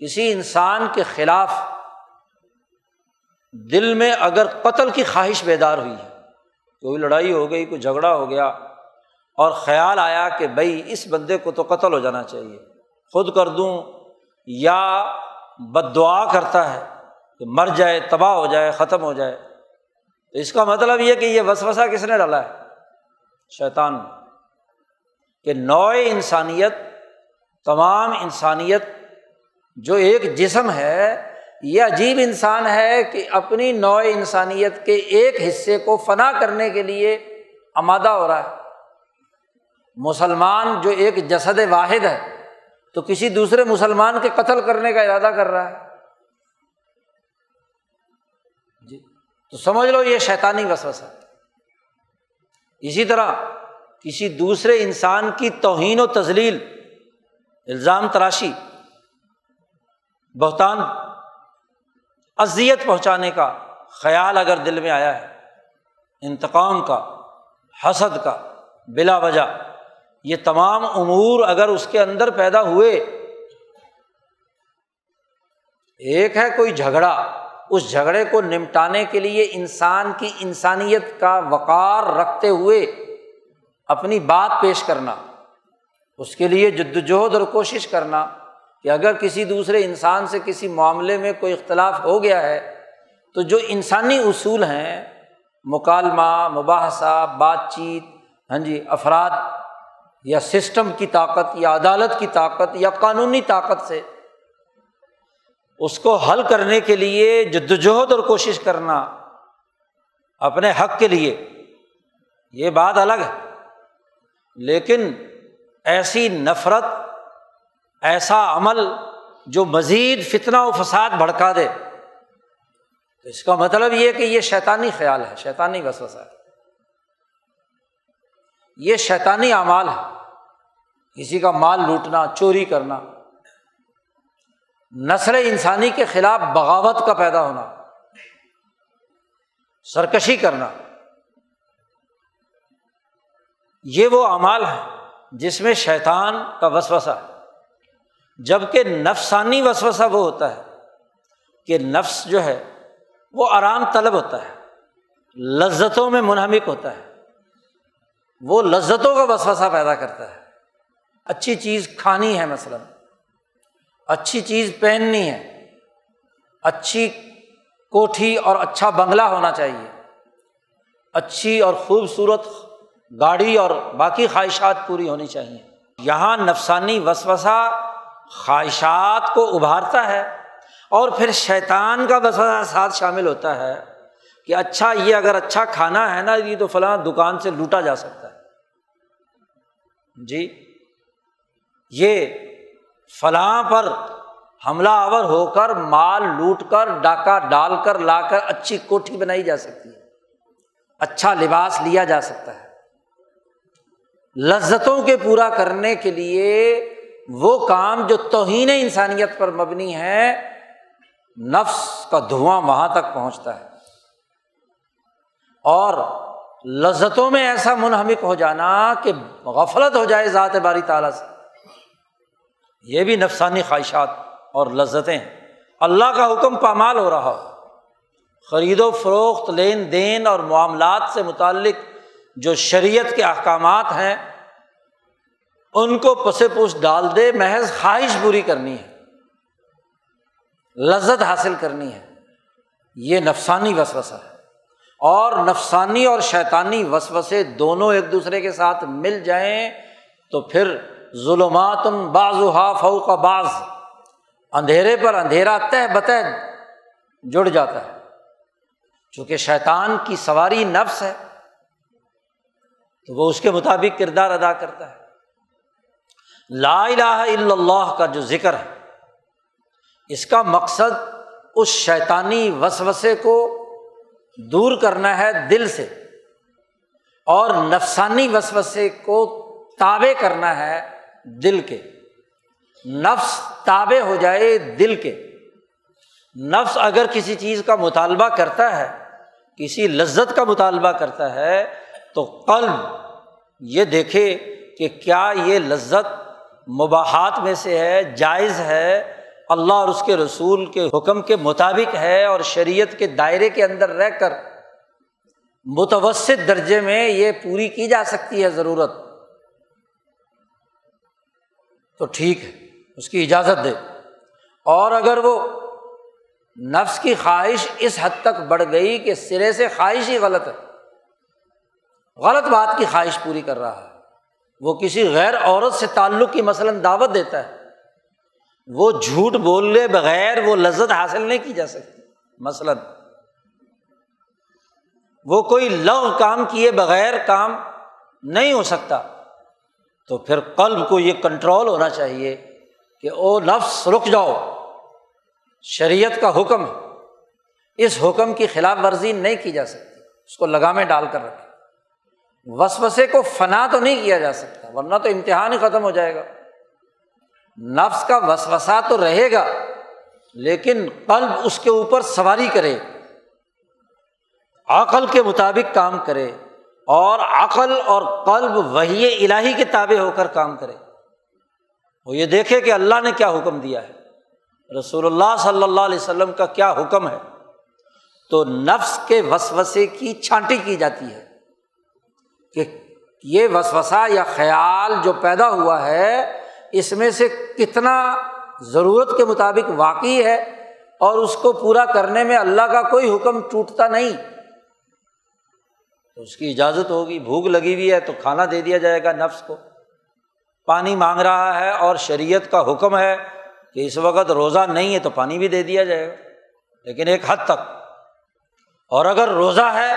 کسی انسان کے خلاف دل میں اگر قتل کی خواہش بیدار ہوئی ہے، کوئی لڑائی ہو گئی، کوئی جھگڑا ہو گیا اور خیال آیا کہ بھائی اس بندے کو تو قتل ہو جانا چاہیے۔ خود کر دوں یا بد دعا کرتا ہے کہ مر جائے، تباہ ہو جائے، ختم ہو جائے۔ تو اس کا مطلب یہ کہ یہ وسوسا کس نے ڈالا ہے؟ شیطان کہ نوع انسانیت، تمام انسانیت جو ایک جسم ہے، یہ عجیب انسان ہے کہ اپنی نوع انسانیت کے ایک حصے کو فنا کرنے کے لیے آمادہ ہو رہا ہے۔ مسلمان جو ایک جسد واحد ہے، تو کسی دوسرے مسلمان کے قتل کرنے کا ارادہ کر رہا ہے۔ جی تو سمجھ لو یہ شیطانی وسوسہ اسی طرح کسی دوسرے انسان کی توہین و تزلیل الزام تراشی، بہتان، اذیت پہنچانے کا خیال اگر دل میں آیا ہے، انتقام کا، حسد کا، بلا وجہ یہ تمام امور اگر اس کے اندر پیدا ہوئے، ایک ہے کوئی جھگڑا، اس جھگڑے کو نمٹانے کے لیے انسان کی انسانیت کا وقار رکھتے ہوئے اپنی بات پیش کرنا، اس کے لیے جد وجہد اور کوشش کرنا کہ اگر کسی دوسرے انسان سے کسی معاملے میں کوئی اختلاف ہو گیا ہے، تو جو انسانی اصول ہیں، مکالمہ، مباحثہ، بات چیت ہاں جی افراد یا سسٹم کی طاقت، یا عدالت کی طاقت، یا قانونی طاقت سے اس کو حل کرنے کے لیے جد وجہد اور کوشش کرنا اپنے حق کے لیے، یہ بات الگ ہے۔ لیکن ایسی نفرت، ایسا عمل جو مزید فتنا و فساد بھڑکا دے، تو اس کا مطلب یہ کہ یہ شیطانی خیال ہے، شیطانی وسوسہ ہے۔ یہ شیطانی اعمال ہے۔ کسی کا مال لوٹنا، چوری کرنا نسل انسانی کے خلاف بغاوت کا پیدا ہونا، سرکشی کرنا، یہ وہ اعمال ہے جس میں شیطان کا وسوسہ ہے۔ جبکہ نفسانی وسوسہ وہ ہوتا ہے کہ نفس جو ہے وہ آرام طلب ہوتا ہے، لذتوں میں منہمک ہوتا ہے۔ وہ لذتوں کا وسوسہ پیدا کرتا ہے۔ اچھی چیز کھانی ہے مثلاً۔ اچھی چیز پہننی ہے۔ اچھی کوٹھی اور اچھا بنگلہ ہونا چاہیے۔ اچھی اور خوبصورت گاڑی اور باقی خواہشات پوری ہونی چاہیے۔ یہاں نفسانی وسوسہ خواہشات کو ابھارتا ہے اور پھر شیطان کا وسوسہ ساتھ شامل ہوتا ہے کہ اچھا یہ اگر اچھا کھانا ہے نا، یہ تو فلاں دکان سے لوٹا جا سکتا ہے۔ جی یہ فلاں پر حملہ آور ہو کر مال لوٹ کر، ڈاکہ ڈال کر، لا کر اچھی کوٹھی بنائی جا سکتی ہے۔ اچھا لباس لیا جا سکتا ہے۔ لذتوں کے پورا کرنے کے لیے وہ کام جو توہین انسانیت پر مبنی ہے، نفس کا دھواں وہاں تک پہنچتا ہے۔ اور لذتوں میں ایسا منہمک ہو جانا کہ غفلت ہو جائے ذات باری تعالیٰ سے۔ یہ بھی نفسانی خواہشات اور لذتیں ہیں۔ اللہ کا حکم پامال ہو رہا ہو۔ خرید و فروخت، لین دین اور معاملات سے متعلق جو شریعت کے احکامات ہیں، ان کو پس پوس ڈال دے، محض خواہش پوری کرنی ہے۔ لذت حاصل کرنی ہے۔ یہ نفسانی وسوسہ ہے۔ اور نفسانی اور شیطانی وسوسے دونوں ایک دوسرے کے ساتھ مل جائیں تو پھر ظلمات بعض و کا بعض، اندھیرے پر اندھیرا تہ بتہ جڑ جاتا ہے۔ چونکہ شیطان کی سواری نفس ہے، تو وہ اس کے مطابق کردار ادا کرتا ہے۔ لا الہ الا اللہ کا جو ذکر ہے، اس کا مقصد اس شیطانی وسوسے کو دور کرنا ہے دل سے اور نفسانی وسوسے کو تابع کرنا ہے دل کے۔ نفس تابع ہو جائے دل کے۔ نفس اگر کسی چیز کا مطالبہ کرتا ہے، کسی لذت کا مطالبہ کرتا ہے، تو قلب یہ دیکھے کہ کیا یہ لذت مباحات میں سے ہے، جائز ہے اللہ اور اس کے رسول کے حکم کے مطابق ہے اور شریعت کے دائرے کے اندر رہ کر متوسط درجے میں یہ پوری کی جا سکتی ہے ضرورت۔ تو ٹھیک ہے، اس کی اجازت دے۔ اور اگر وہ نفس کی خواہش اس حد تک بڑھ گئی کہ سرے سے خواہش ہی غلط ہے، غلط بات کی خواہش پوری کر رہا ہے، وہ کسی غیر عورت سے تعلق کی مثلاً دعوت دیتا ہے وہ جھوٹ بولنے بغیر وہ لذت حاصل نہیں کی جا سکتی۔ مثلاً، وہ کوئی لغ کام کیے بغیر کام نہیں ہو سکتا۔ تو پھر قلب کو یہ کنٹرول ہونا چاہیے کہ او نفس رک جاؤ۔ شریعت کا حکم ہے۔ اس حکم کی خلاف ورزی نہیں کی جا سکتی۔ اس کو لگامے ڈال کر رکھے وسوسے کو فنا تو نہیں کیا جا سکتا، ورنہ تو امتحان ہی ختم ہو جائے گا۔ نفس کا وسوسا تو رہے گا، لیکن قلب اس کے اوپر سواری کرے، عقل کے مطابق کام کرے، اور عقل اور قلب وہی الہی کے تابع ہو کر کام کرے۔ وہ یہ دیکھے کہ اللہ نے کیا حکم دیا ہے۔ رسول اللہ صلی اللہ علیہ وسلم کا کیا حکم ہے۔ تو نفس کے وسوسے کی چھانٹی کی جاتی ہے کہ یہ وسوسا یا خیال جو پیدا ہوا ہے اس میں سے کتنا ضرورت کے مطابق واقعی ہے اور اس کو پورا کرنے میں اللہ کا کوئی حکم ٹوٹتا نہیں۔ تو اس کی اجازت ہوگی، بھوک لگی ہوئی ہے تو کھانا دے دیا جائے گا نفس کو۔ پانی مانگ رہا ہے اور شریعت کا حکم ہے کہ اس وقت روزہ نہیں ہے تو پانی بھی دے دیا جائے گا، لیکن ایک حد تک۔ اور اگر روزہ ہے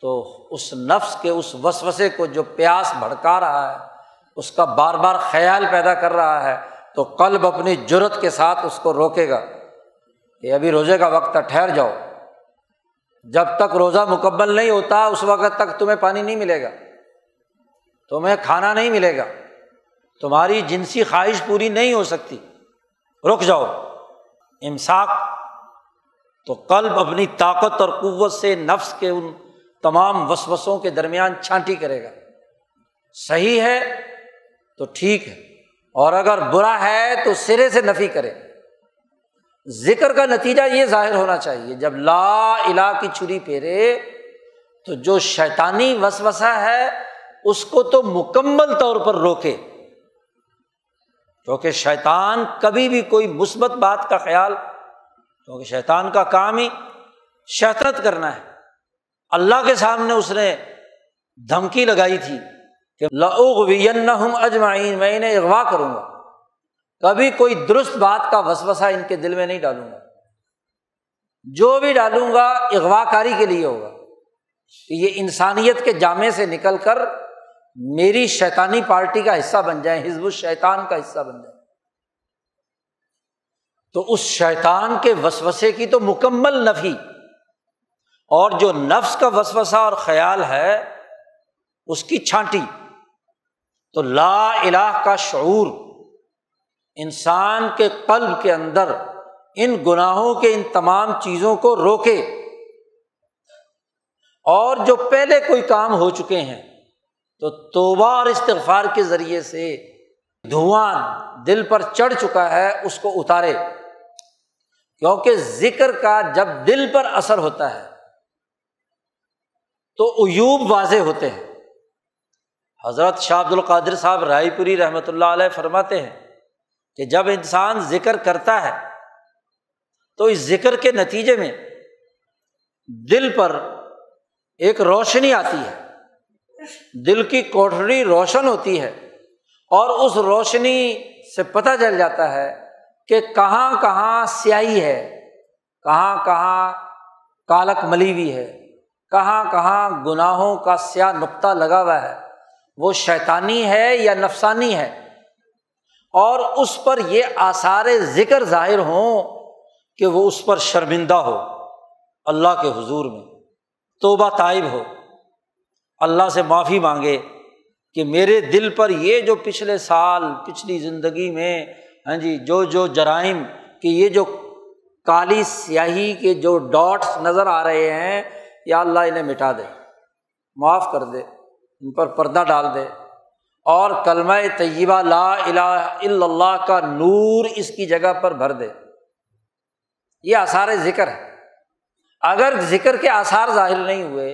تو اس نفس کے اس وسوسے کو جو پیاس بھڑکا رہا ہے اس کا بار بار خیال پیدا کر رہا ہے تو قلب اپنی جرت کے ساتھ اس کو روکے گا کہ ابھی روزے کا وقت ہے ٹھہر جاؤ۔ جب تک روزہ مکمل نہیں ہوتا، اس وقت تک تمہیں پانی نہیں ملے گا۔ تمہیں کھانا نہیں ملے گا۔ تمہاری جنسی خواہش پوری نہیں ہو سکتی۔ رک جاؤ۔ امساک۔ تو قلب اپنی طاقت اور قوت سے نفس کے ان تمام وسوسوں کے درمیان چھانٹی کرے گا۔ صحیح ہے تو ٹھیک ہے۔ اور اگر برا ہے تو سرے سے نفی کرے۔ ذکر کا نتیجہ یہ ظاہر ہونا چاہیے، جب لا الا کی چھری پھیرے تو جو شیطانی وسوسا ہے، اس کو تو مکمل طور پر روکے۔ کیونکہ شیطان کبھی بھی کوئی مثبت بات کا خیال، کیونکہ شیطان کا کام ہی شہرت کرنا ہے۔ اللہ کے سامنے اس نے دھمکی لگائی تھی۔ کہ لغ اجمعین میں انہیں اغوا کروں گا۔ کبھی کوئی درست بات کا وسوسا ان کے دل میں نہیں ڈالوں گا۔ جو بھی ڈالوں گا اغوا کاری کے لیے ہوگا۔ کہ یہ انسانیت کے جامع سے نکل کر میری شیطانی پارٹی کا حصہ بن جائیں، حزب الشیطان کا حصہ بن جائے تو اس شیطان کے وسوسے کی تو مکمل نفی۔ اور جو نفس کا وسوسا اور خیال ہے، اس کی چھانٹی۔ تو لا الہ کا شعور انسان کے قلب کے اندر ان گناہوں کے ان تمام چیزوں کو روکے اور جو پہلے کوئی کام ہو چکے ہیں، تو توبہ اور استغفار کے ذریعے سے دھواں دل پر چڑھ چکا ہے، اس کو اتارے۔ کیونکہ ذکر کا جب دل پر اثر ہوتا ہے، تو ایوب واضح ہوتے ہیں۔ حضرت شاہ عبد القادر صاحب رائے پوری رحمۃ اللہ علیہ فرماتے ہیں کہ جب انسان ذکر کرتا ہے تو اس ذکر کے نتیجے میں دل پر ایک روشنی آتی ہے۔ دل کی کوٹری روشن ہوتی ہے اور اس روشنی سے پتہ چل جاتا ہے کہ کہاں کہاں سیاہی ہے، کہاں کہاں کالک ملی ہوئی ہے، کہاں کہاں گناہوں کا سیاہ نقطہ لگا ہوا ہے۔ وہ شیطانی ہے یا نفسانی ہے؟ اور اس پر یہ آثار ذکر ظاہر ہوں کہ وہ اس پر شرمندہ ہو، اللہ کے حضور میں توبہ طائب ہو۔ اللہ سے معافی مانگے کہ میرے دل پر یہ جو پچھلے سال، پچھلی زندگی میں ہاں جی جو جو جرائم کہ یہ جو کالی سیاہی کے جو ڈاٹس نظر آ رہے ہیں، یا اللہ انہیں مٹا دے، معاف کر دے۔ ان پر پردہ ڈال دے۔ اور کلمہ طیبہ لا الہ الا اللہ کا نور اس کی جگہ پر بھر دے۔ یہ آثار ذکر ہے۔ اگر ذکر کے آثار ظاہر نہیں ہوئے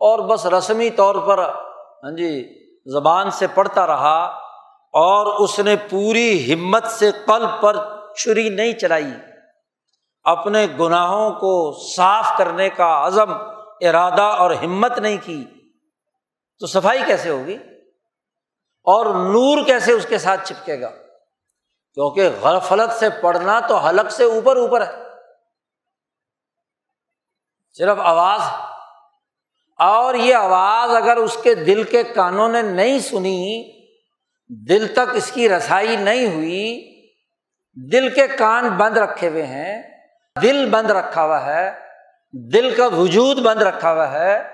اور بس رسمی طور پر ہاں جی زبان سے پڑھتا رہا اور اس نے پوری ہمت سے قلب پر چھری نہیں چلائی، اپنے گناہوں کو صاف کرنے کا عزم، ارادہ اور ہمت نہیں کی تو صفائی کیسے ہوگی؟ اور نور کیسے اس کے ساتھ چپکے گا؟ کیونکہ غفلت سے پڑھنا تو حلق سے اوپر اوپر ہے۔ صرف آواز۔ اور یہ آواز اگر اس کے دل کے کانوں نے نہیں سنی، دل تک اس کی رسائی نہیں ہوئی، دل کے کان بند رکھے ہوئے ہیں، دل بند رکھا ہوا ہے، دل کا وجود بند رکھا ہوا ہے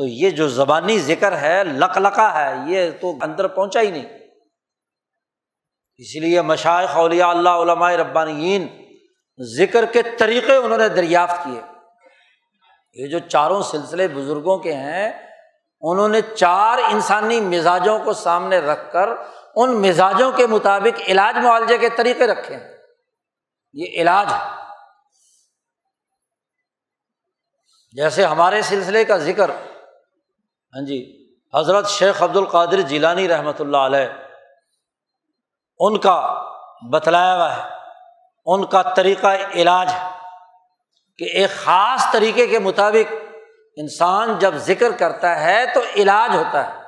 تو یہ جو زبانی ذکر ہے لک لکا ہے، یہ تو اندر پہنچا ہی نہیں۔ اسی لیے مشائق اولیاء اللہ، علماء ربانین ذکر کے طریقے انہوں نے دریافت کیے۔ یہ جو چاروں سلسلے بزرگوں کے ہیں، انہوں نے چار انسانی مزاجوں کو سامنے رکھ کر ان مزاجوں کے مطابق علاج معالجے کے طریقے رکھے ہیں۔ یہ علاج ہے۔ جیسے ہمارے سلسلے کا ذکر ہاں جی حضرت شیخ عبد القادر جیلانی رحمۃ اللہ علیہ، ان کا بتلایا ہوا ہے، ان کا طریقہ علاج ہے کہ ایک خاص طریقے کے مطابق انسان جب ذکر کرتا ہے تو علاج ہوتا ہے۔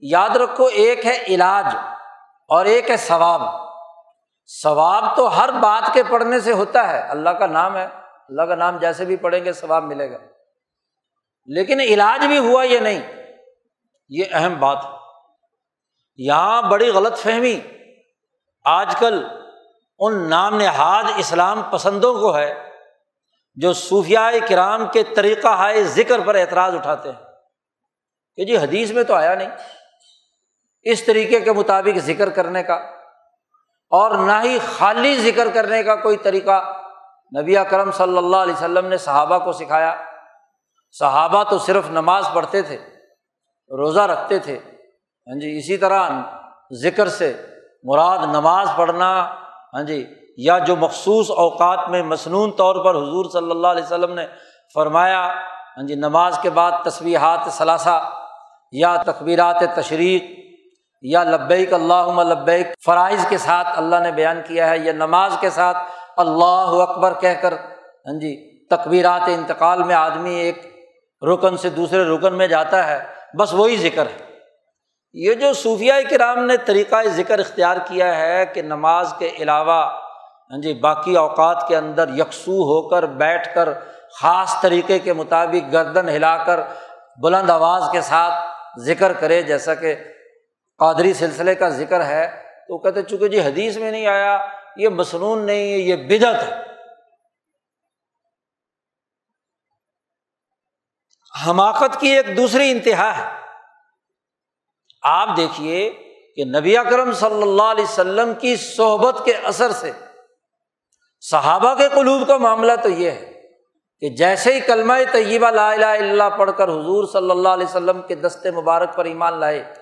یاد رکھو، ایک ہے علاج اور ایک ہے ثواب۔ ثواب تو ہر بات کے پڑھنے سے ہوتا ہے، اللہ کا نام ہے، اللہ کا نام جیسے بھی پڑھیں گے ثواب ملے گا۔ لیکن علاج بھی ہوا یہ نہیں، یہ اہم بات ہے۔ یہاں بڑی غلط فہمی۔ آج کل ان نام نہاد اسلام پسندوں کو ہے جو صوفیائے کرام کے طریقہ ہائے ذکر پر اعتراض اٹھاتے ہیں۔ کہ جی حدیث میں تو آیا نہیں۔ اس طریقے کے مطابق ذکر کرنے کا اور نہ ہی خالی ذکر کرنے کا کوئی طریقہ نبی کرم صلی اللہ علیہ وسلم نے صحابہ کو سکھایا۔ صحابہ تو صرف نماز پڑھتے تھے، روزہ رکھتے تھے۔ ہاں جی اسی طرح ذکر سے مراد نماز پڑھنا ہاں جی یا جو مخصوص اوقات میں مصنون طور پر حضور صلی اللہ علیہ وسلم نے فرمایا ہاں جی نماز کے بعد تصویحات ثلاثہ یا تقبیرات تشریق یا لبیک اللہ لبیک فرائض کے ساتھ اللہ نے بیان کیا ہے، یا نماز کے ساتھ اللہ اکبر کہہ کر ہاں جی تقبیرات انتقال میں آدمی ایک رکن سے دوسرے رکن میں جاتا ہے، بس وہی ذکر ہے۔ یہ جو صوفیہ کرام نے طریقۂ ذکر اختیار کیا ہے کہ نماز کے علاوہ ہاں جی باقی اوقات کے اندر یکسو ہو کر بیٹھ کر خاص طریقے کے مطابق گردن ہلا کر بلند آواز کے ساتھ ذکر کرے، جیسا کہ قادری سلسلے کا ذکر ہے۔ تو کہتے چونکہ جی حدیث میں نہیں آیا، یہ مصنون نہیں ہے، یہ بدت ہے۔ حماقت کی ایک دوسری انتہا ہے۔ آپ دیکھیے کہ نبی اکرم صلی اللہ علیہ وسلم کی صحبت کے اثر سے صحابہ کے قلوب کا معاملہ تو یہ ہے کہ جیسے ہی کلمہ طیبہ لا الہ اللہ پڑھ کر حضور صلی اللہ علیہ وسلم کے دستے مبارک پر ایمان لائے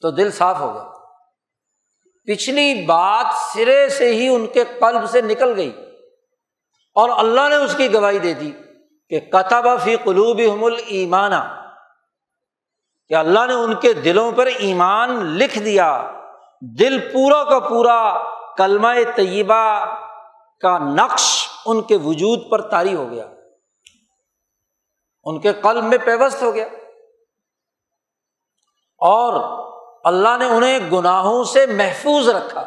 تو دل صاف ہو گیا۔ پچھلی بات سرے سے ہی ان کے قلب سے نکل گئی اور اللہ نے اس کی گواہی دے دی۔ کہ کتب فی قلوب حمل ایمانہ کہ اللہ نے ان کے دلوں پر ایمان لکھ دیا۔ دل پورا کا پورا کلمہ طیبہ کا نقش ان کے وجود پر تاری ہو گیا۔ ان کے قلب میں پیوست ہو گیا۔ اور اللہ نے انہیں گناہوں سے محفوظ رکھا۔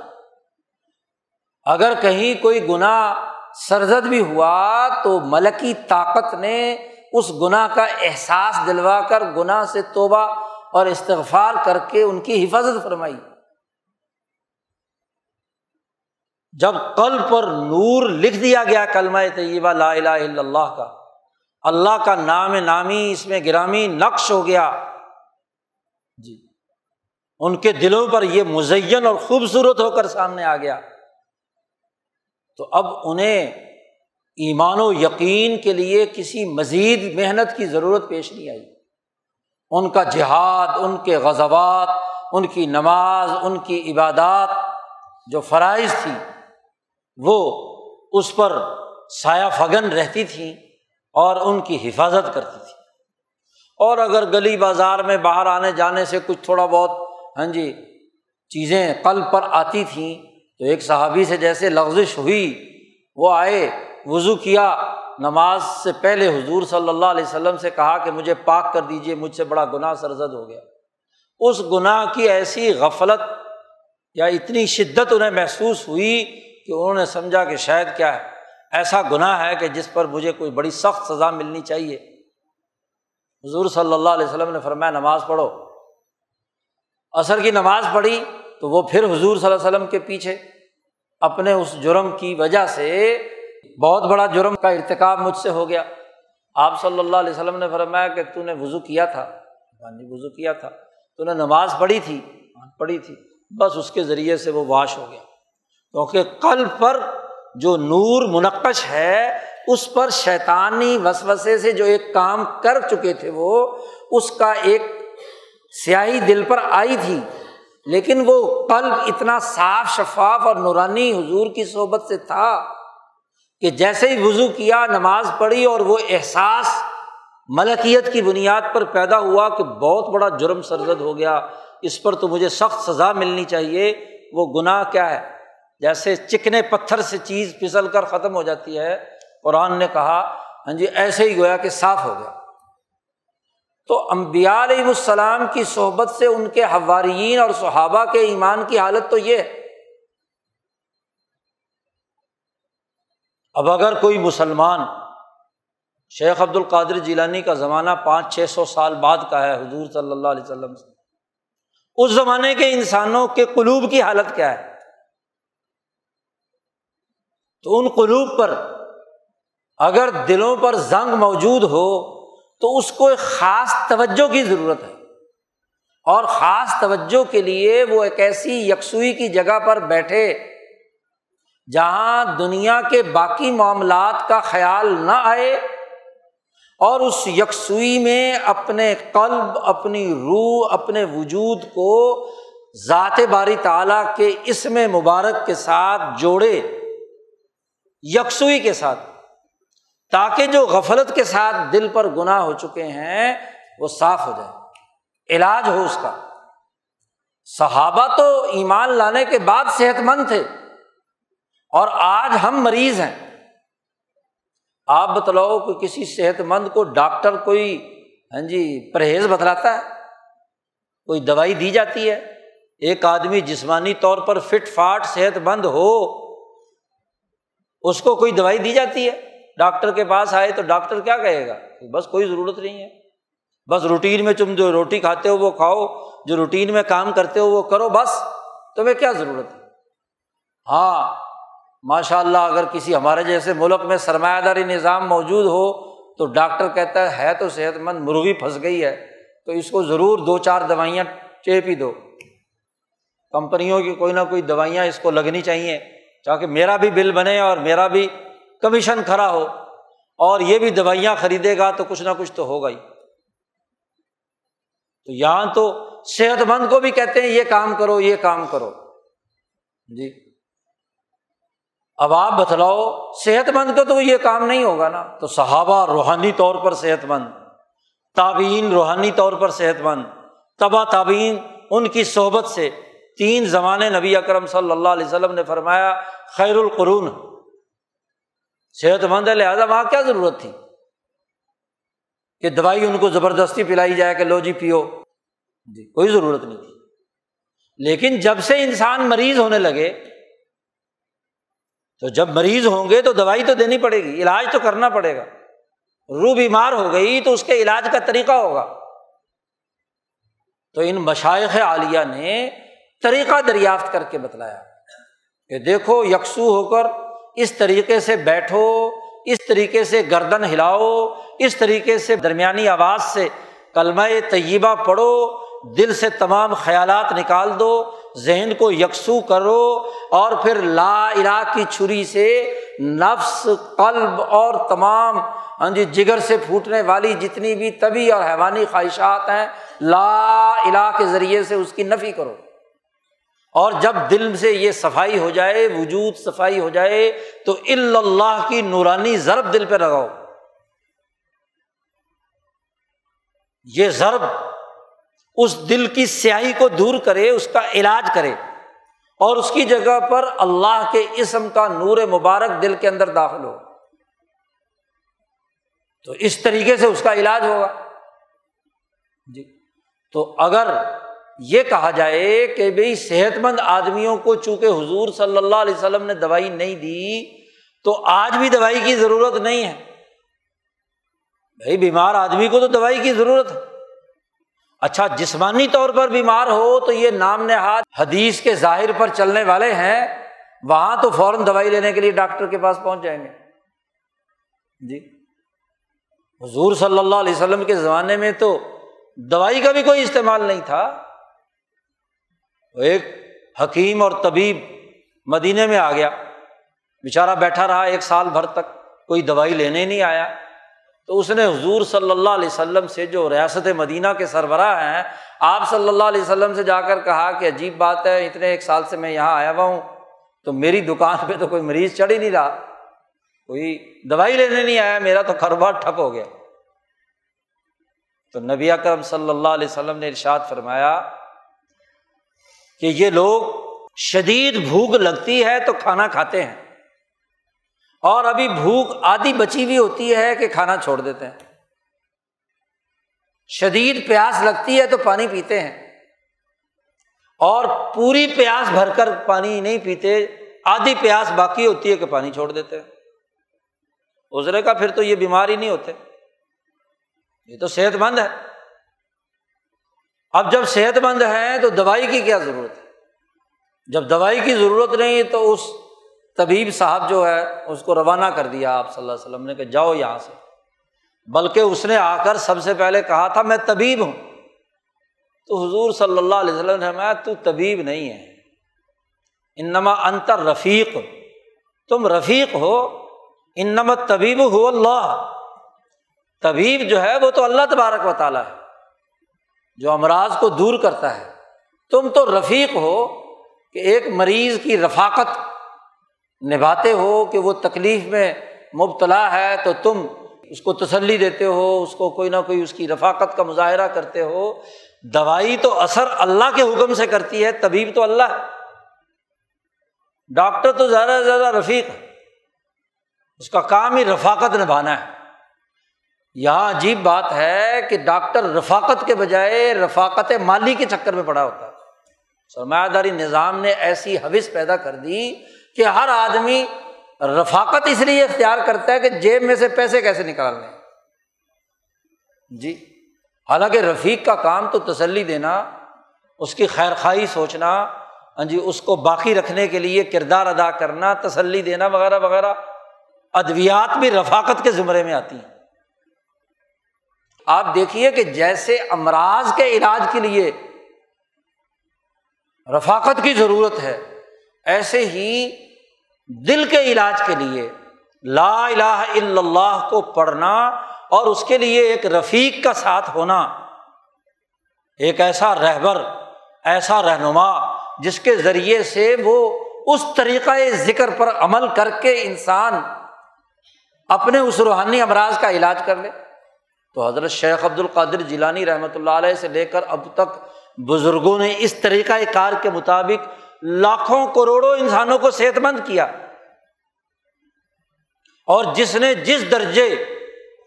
اگر کہیں کوئی گناہ سرزد بھی ہوا تو ملکی طاقت نے اس گناہ کا احساس دلوا کر گناہ سے توبہ اور استغفار کر کے ان کی حفاظت فرمائی۔ جب کل پر نور لکھ دیا گیا کلمہ طیبہ لا الہ الا اللہ کا اللہ کا نام نامی اس میں گرامی نقش ہو گیا۔ جی۔ ان کے دلوں پر یہ مزین اور خوبصورت ہو کر سامنے آ گیا۔ تو اب انہیں ایمان و یقین کے لیے کسی مزید محنت کی ضرورت پیش نہیں آئی۔ ان کا جہاد، ان کے غزبات ان کی نماز، ان کی عبادات جو فرائض تھی، وہ اس پر سایہ فگن رہتی تھیں اور ان کی حفاظت کرتی تھی۔ اور اگر گلی بازار میں باہر آنے جانے سے کچھ تھوڑا بہت ہاں جی چیزیں قلب پر آتی تھیں تو ایک صحابی سے جیسے لغزش ہوئی، وہ آئے، وضو کیا، نماز سے پہلے حضور صلی اللہ علیہ وسلم سے کہا کہ مجھے پاک کر دیجیے مجھ سے بڑا گناہ سرزد ہو گیا۔ اس گناہ کی ایسی غفلت یا اتنی شدت انہیں محسوس ہوئی کہ انہوں نے سمجھا کہ شاید کیا ہے، ایسا گناہ ہے کہ جس پر مجھے کوئی بڑی سخت سزا ملنی چاہیے۔ حضور صلی اللہ علیہ وسلم نے فرمایا، نماز پڑھو۔ عصر کی نماز پڑھی تو وہ پھر حضور صلی اللہ علیہ وسلم کے پیچھے اپنے اس جرم کی وجہ سے بہت بڑا جرم کا ارتکاب مجھ سے ہو گیا۔ آپ صلی اللہ علیہ وسلم نے فرمایا کہ تو نے وضو کیا تھا۔ ہاں جی وضو کیا تھا۔ تو نے نماز پڑھی تھی پڑھی تھی۔ بس اس کے ذریعے سے وہ واش ہو گیا۔ کیونکہ کل پر جو نور منقش ہے، اس پر شیطانی وسوسے سے جو ایک کام کر چکے تھے وہ، اس کا ایک سیاہی دل پر آئی تھی۔ لیکن وہ قلب اتنا صاف شفاف اور نورانی حضور کی صحبت سے تھا کہ جیسے ہی وضو کیا، نماز پڑھی اور وہ احساس ملکیت کی بنیاد پر پیدا ہوا کہ بہت بڑا جرم سرزد ہو گیا۔ اس پر تو مجھے سخت سزا ملنی چاہیے۔ وہ گناہ کیا ہے؟ جیسے چکنے پتھر سے چیز پھسل کر ختم ہو جاتی ہے۔ قرآن نے کہا ہاں جی ایسے ہی گویا کہ صاف ہو گیا۔ تو امبیا علیہ السلام کی صحبت سے ان کے حوارین اور صحابہ کے ایمان کی حالت تو یہ ہے۔ اب اگر کوئی مسلمان شیخ عبد القادر جیلانی کا زمانہ پانچ چھ سو سال بعد کا ہے، حضور صلی اللہ علیہ وسلم سے، اس زمانے کے انسانوں کے قلوب کی حالت کیا ہے؟ تو ان قلوب پر اگر دلوں پر زنگ موجود ہو تو اس کو ایک خاص توجہ کی ضرورت ہے۔ اور خاص توجہ کے لیے وہ ایک ایسی یکسوئی کی جگہ پر بیٹھے جہاں دنیا کے باقی معاملات کا خیال نہ آئے اور اس یکسوئی میں اپنے قلب، اپنی روح، اپنے وجود کو ذات باری تعالیٰ کے اسم مبارک کے ساتھ جوڑے، یکسوئی کے ساتھ۔ تاکہ جو غفلت کے ساتھ دل پر گناہ ہو چکے ہیں، وہ صاف ہو جائے۔ علاج ہو اس کا۔ صحابہ تو ایمان لانے کے بعد صحت مند تھے۔ اور آج ہم مریض ہیں۔ آپ بتلاؤ کہ کسی صحت مند کو ڈاکٹر کوئی ہاں جی پرہیز بتلاتا ہے؟ کوئی دوائی دی جاتی ہے؟ ایک آدمی جسمانی طور پر فٹ فاٹ صحت مند ہو، اس کو کوئی دوائی دی جاتی ہے؟ ڈاکٹر کے پاس آئے تو ڈاکٹر کیا کہے گا؟ بس کوئی ضرورت نہیں ہے۔ بس روٹین میں تم جو روٹی کھاتے ہو وہ کھاؤ، جو روٹین میں کام کرتے ہو وہ کرو بس۔ تمہیں کیا ضرورت ہے؟ ہاں ماشاء اللہ اگر کسی ہمارے جیسے ملک میں سرمایہ داری نظام موجود ہو تو ڈاکٹر کہتا ہے ہے تو صحت مند مرغی پھنس گئی ہے۔ تو اس کو ضرور دو چار دوائیاں چیپ ہی دو۔ کمپنیوں کی کوئی نہ کوئی دوائیاں اس کو لگنی چاہیے، تاکہ میرا بھی بل بنے اور میرا بھی کمیشن کھڑا ہو اور یہ بھی دوائیاں خریدے گا تو کچھ نہ کچھ تو ہوگا ہی۔ تو یہاں تو صحت مند کو بھی کہتے ہیں یہ کام کرو، یہ کام کرو۔ جی۔ اب آپ بتلاؤ، صحت مند کا تو یہ کام نہیں ہوگا نا۔ تو صحابہ روحانی طور پر صحت مند، تابعین روحانی طور پر صحت مند، تبا تابعین ان کی صحبت سے۔ تین زمانے نبی اکرم صلی اللہ علیہ وسلم نے فرمایا، خیر القرون۔ صحت مند ہے، لہٰذا وہاں کیا ضرورت تھی؟ کہ دوائی ان کو زبردستی پلائی جائے کہ لو جی پیو۔ جی کوئی ضرورت نہیں تھی۔ لیکن جب سے انسان مریض ہونے لگے، تو جب مریض ہوں گے تو دوائی تو دینی پڑے گی، علاج تو کرنا پڑے گا۔ روح بیمار ہو گئی تو اس کے علاج کا طریقہ ہوگا۔ تو ان مشائق عالیہ نے طریقہ دریافت کر کے بتلایا کہ دیکھو، یکسو ہو کر اس طریقے سے بیٹھو، اس طریقے سے گردن ہلاؤ، اس طریقے سے درمیانی آواز سے کلمہ طیبہ پڑھو، دل سے تمام خیالات نکال دو، ذہن کو یکسو کرو اور پھر لا الہ کی چھری سے نفس، قلب اور تمام ہاں جی جگر سے پھوٹنے والی جتنی بھی طبی اور حیوانی خواہشات ہیں، لا الہ کے ذریعے سے اس کی نفی کرو۔ اور جب دل سے یہ صفائی ہو جائے، وجود صفائی ہو جائے، تو اللہ کی نورانی ضرب دل پہ لگاؤ۔ یہ ضرب اس دل کی سیاہی کو دور کرے، اس کا علاج کرے۔ اور اس کی جگہ پر اللہ کے اسم کا نور مبارک دل کے اندر داخل ہو۔ تو اس طریقے سے اس کا علاج ہوگا۔ جی۔ تو اگر یہ کہا جائے کہ بھائی صحت مند آدمیوں کو چونکہ حضور صلی اللہ علیہ وسلم نے دوائی نہیں دی، تو آج بھی دوائی کی ضرورت نہیں ہے۔ بھائی بیمار آدمی کو تو دوائی کی ضرورت ہے۔ اچھا جسمانی طور پر بیمار ہو تو یہ نام نہاد حدیث کے ظاہر پر چلنے والے ہیں، وہاں تو فوراً دوائی لینے کے لیے ڈاکٹر کے پاس پہنچ جائیں گے۔ جی۔ حضور صلی اللہ علیہ وسلم کے زمانے میں تو دوائی کا بھی کوئی استعمال نہیں تھا۔ ایک حکیم اور طبیب مدینے میں آ گیا۔ بیچارہ بیٹھا رہا، ایک سال بھر تک کوئی دوائی لینے نہیں آیا۔ تو اس نے حضور صلی اللہ علیہ وسلم سے جو ریاست مدینہ کے سربراہ ہیں، آپ صلی اللہ علیہ وسلم سے جا کر کہا کہ عجیب بات ہے، اتنے ایک سال سے میں یہاں آیا ہوا ہوں، تو میری دکان پہ تو کوئی مریض چڑھ ہی نہیں رہا۔ کوئی دوائی لینے نہیں آیا، میرا تو کاروبار ٹھپ ہو گیا۔ تو نبی اکرم صلی اللہ علیہ وسلم نے ارشاد فرمایا کہ یہ لوگ شدید بھوک لگتی ہے تو کھانا کھاتے ہیں۔ اور ابھی بھوک آدھی بچی ہوئی ہوتی ہے کہ کھانا چھوڑ دیتے ہیں۔ شدید پیاس لگتی ہے تو پانی پیتے ہیں۔ اور پوری پیاس بھر کر پانی نہیں پیتے، آدھی پیاس باقی ہوتی ہے کہ پانی چھوڑ دیتے ہیں۔ ازرے کا پھر تو یہ بیمار ہی نہیں ہوتے۔ یہ تو صحت مند ہے۔ اب جب صحت مند ہے تو دوائی کی کیا ضرورت ہے؟ جب دوائی کی ضرورت نہیں تو اس طبیب صاحب جو ہے اس کو روانہ کر دیا آپ صلی اللہ علیہ وسلم نے کہ جاؤ یہاں سے۔ بلکہ اس نے آ کر سب سے پہلے کہا تھا، میں طبیب ہوں۔ تو حضور صلی اللہ علیہ وسلم نے میں تو طبیب نہیں ہے۔ انما انتر رفیق تم رفیق ہو۔ انما طبیب ہو اللہ۔ طبیب جو ہے وہ تو اللہ تبارک و تعالیٰ ہے۔ جو امراض کو دور کرتا ہے۔ تم تو رفیق ہو کہ ایک مریض کی رفاقت نبھاتے ہو کہ وہ تکلیف میں مبتلا ہے تو تم اس کو تسلی دیتے ہو، اس کو کوئی نہ کوئی اس کی رفاقت کا مظاہرہ کرتے ہو۔ دوائی تو اثر اللہ کے حکم سے کرتی ہے، طبیب تو اللہ۔ ہے ڈاکٹر تو زیادہ سے زیادہ رفیق۔ ہے اس کا کام ہی رفاقت نبھانا ہے۔ یہاں عجیب بات ہے کہ ڈاکٹر رفاقت کے بجائے رفاقت مالی کے چکر میں پڑا ہوتا ہے۔ سرمایہ داری نظام نے ایسی حوث پیدا کر دی کہ ہر آدمی رفاقت اس لیے اختیار کرتا ہے کہ جیب میں سے پیسے کیسے نکالنے جی حالانکہ رفیق کا کام تو تسلی دینا، اس کی خیر خواہی سوچنا ہاں جی اس کو باقی رکھنے کے لیے کردار ادا کرنا، تسلی دینا وغیرہ وغیرہ، ادویات بھی رفاقت کے زمرے میں آتی ہیں۔ آپ دیکھیے کہ جیسے امراض کے علاج کے لیے رفاقت کی ضرورت ہے، ایسے ہی دل کے علاج کے لیے لا الہ الا اللہ کو پڑھنا اور اس کے لیے ایک رفیق کا ساتھ ہونا ایک ایسا رہبر، ایسا رہنما جس کے ذریعے سے وہ اس طریقۂ ذکر پر عمل کر کے انسان اپنے اس روحانی امراض کا علاج کر لے۔ تو حضرت شیخ عبد القادر جیلانی رحمۃ اللہ علیہ سے لے کر اب تک بزرگوں نے اس طریقۂ کار کے مطابق لاکھوں کروڑوں انسانوں کو صحت مند کیا۔ اور جس نے جس درجے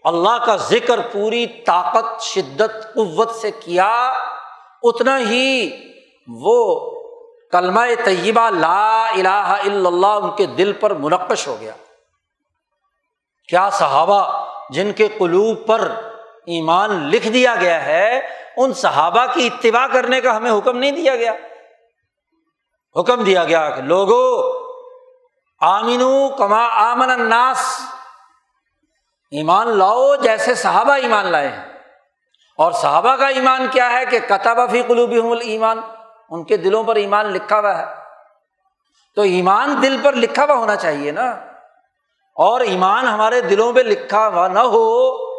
اللہ کا ذکر پوری طاقت، شدت، قوت سے کیا، اتنا ہی وہ کلمہ طیبہ لا الہ الا اللہ ان کے دل پر منقش ہو گیا۔ کیا صحابہ جن کے قلوب پر ایمان لکھ دیا گیا ہے، ان صحابہ کی اتباع کرنے کا ہمیں حکم نہیں دیا گیا۔ حکم دیا گیا کہ لوگو آمین کما آمن الناس۔ ایمان لاؤ جیسے صحابہ ایمان لائے ہیں۔ اور صحابہ کا ایمان کیا ہے کہ کتب فی قلوب ایمان ان کے دلوں پر ایمان لکھا ہوا ہے۔ تو ایمان دل پر لکھا ہوا ہونا چاہیے نا۔ اور ایمان ہمارے دلوں پہ لکھا ہوا نہ ہو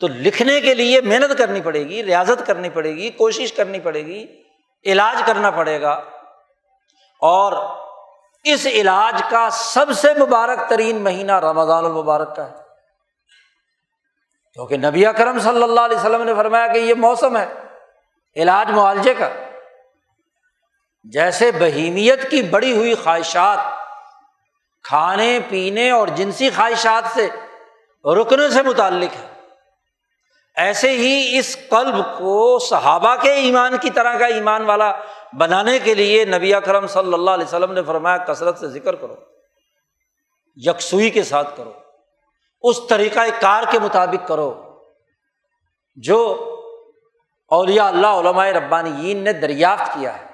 تو لکھنے کے لیے محنت کرنی پڑے گی، ریاضت کرنی پڑے گی، کوشش کرنی پڑے گی، علاج کرنا پڑے گا۔ اور اس علاج کا سب سے مبارک ترین مہینہ رمضان المبارک کا ہے۔ کیونکہ نبی کرم صلی اللہ علیہ وسلم نے فرمایا کہ یہ موسم ہے، علاج معالجے کا۔ جیسے بہیمیت کی بڑی ہوئی خواہشات، کھانے پینے اور جنسی خواہشات سے رکنے سے متعلق ہے۔ ایسے ہی اس قلب کو صحابہ کے ایمان کی طرح کا ایمان والا بنانے کے لیے نبی کرم صلی اللہ علیہ وسلم نے فرمایا، کثرت سے ذکر کرو، یکسوئی کے ساتھ کرو، اس طریقۂ کار کے مطابق کرو جو اولیاء اللہ، علماء ربانیین نے دریافت کیا ہے۔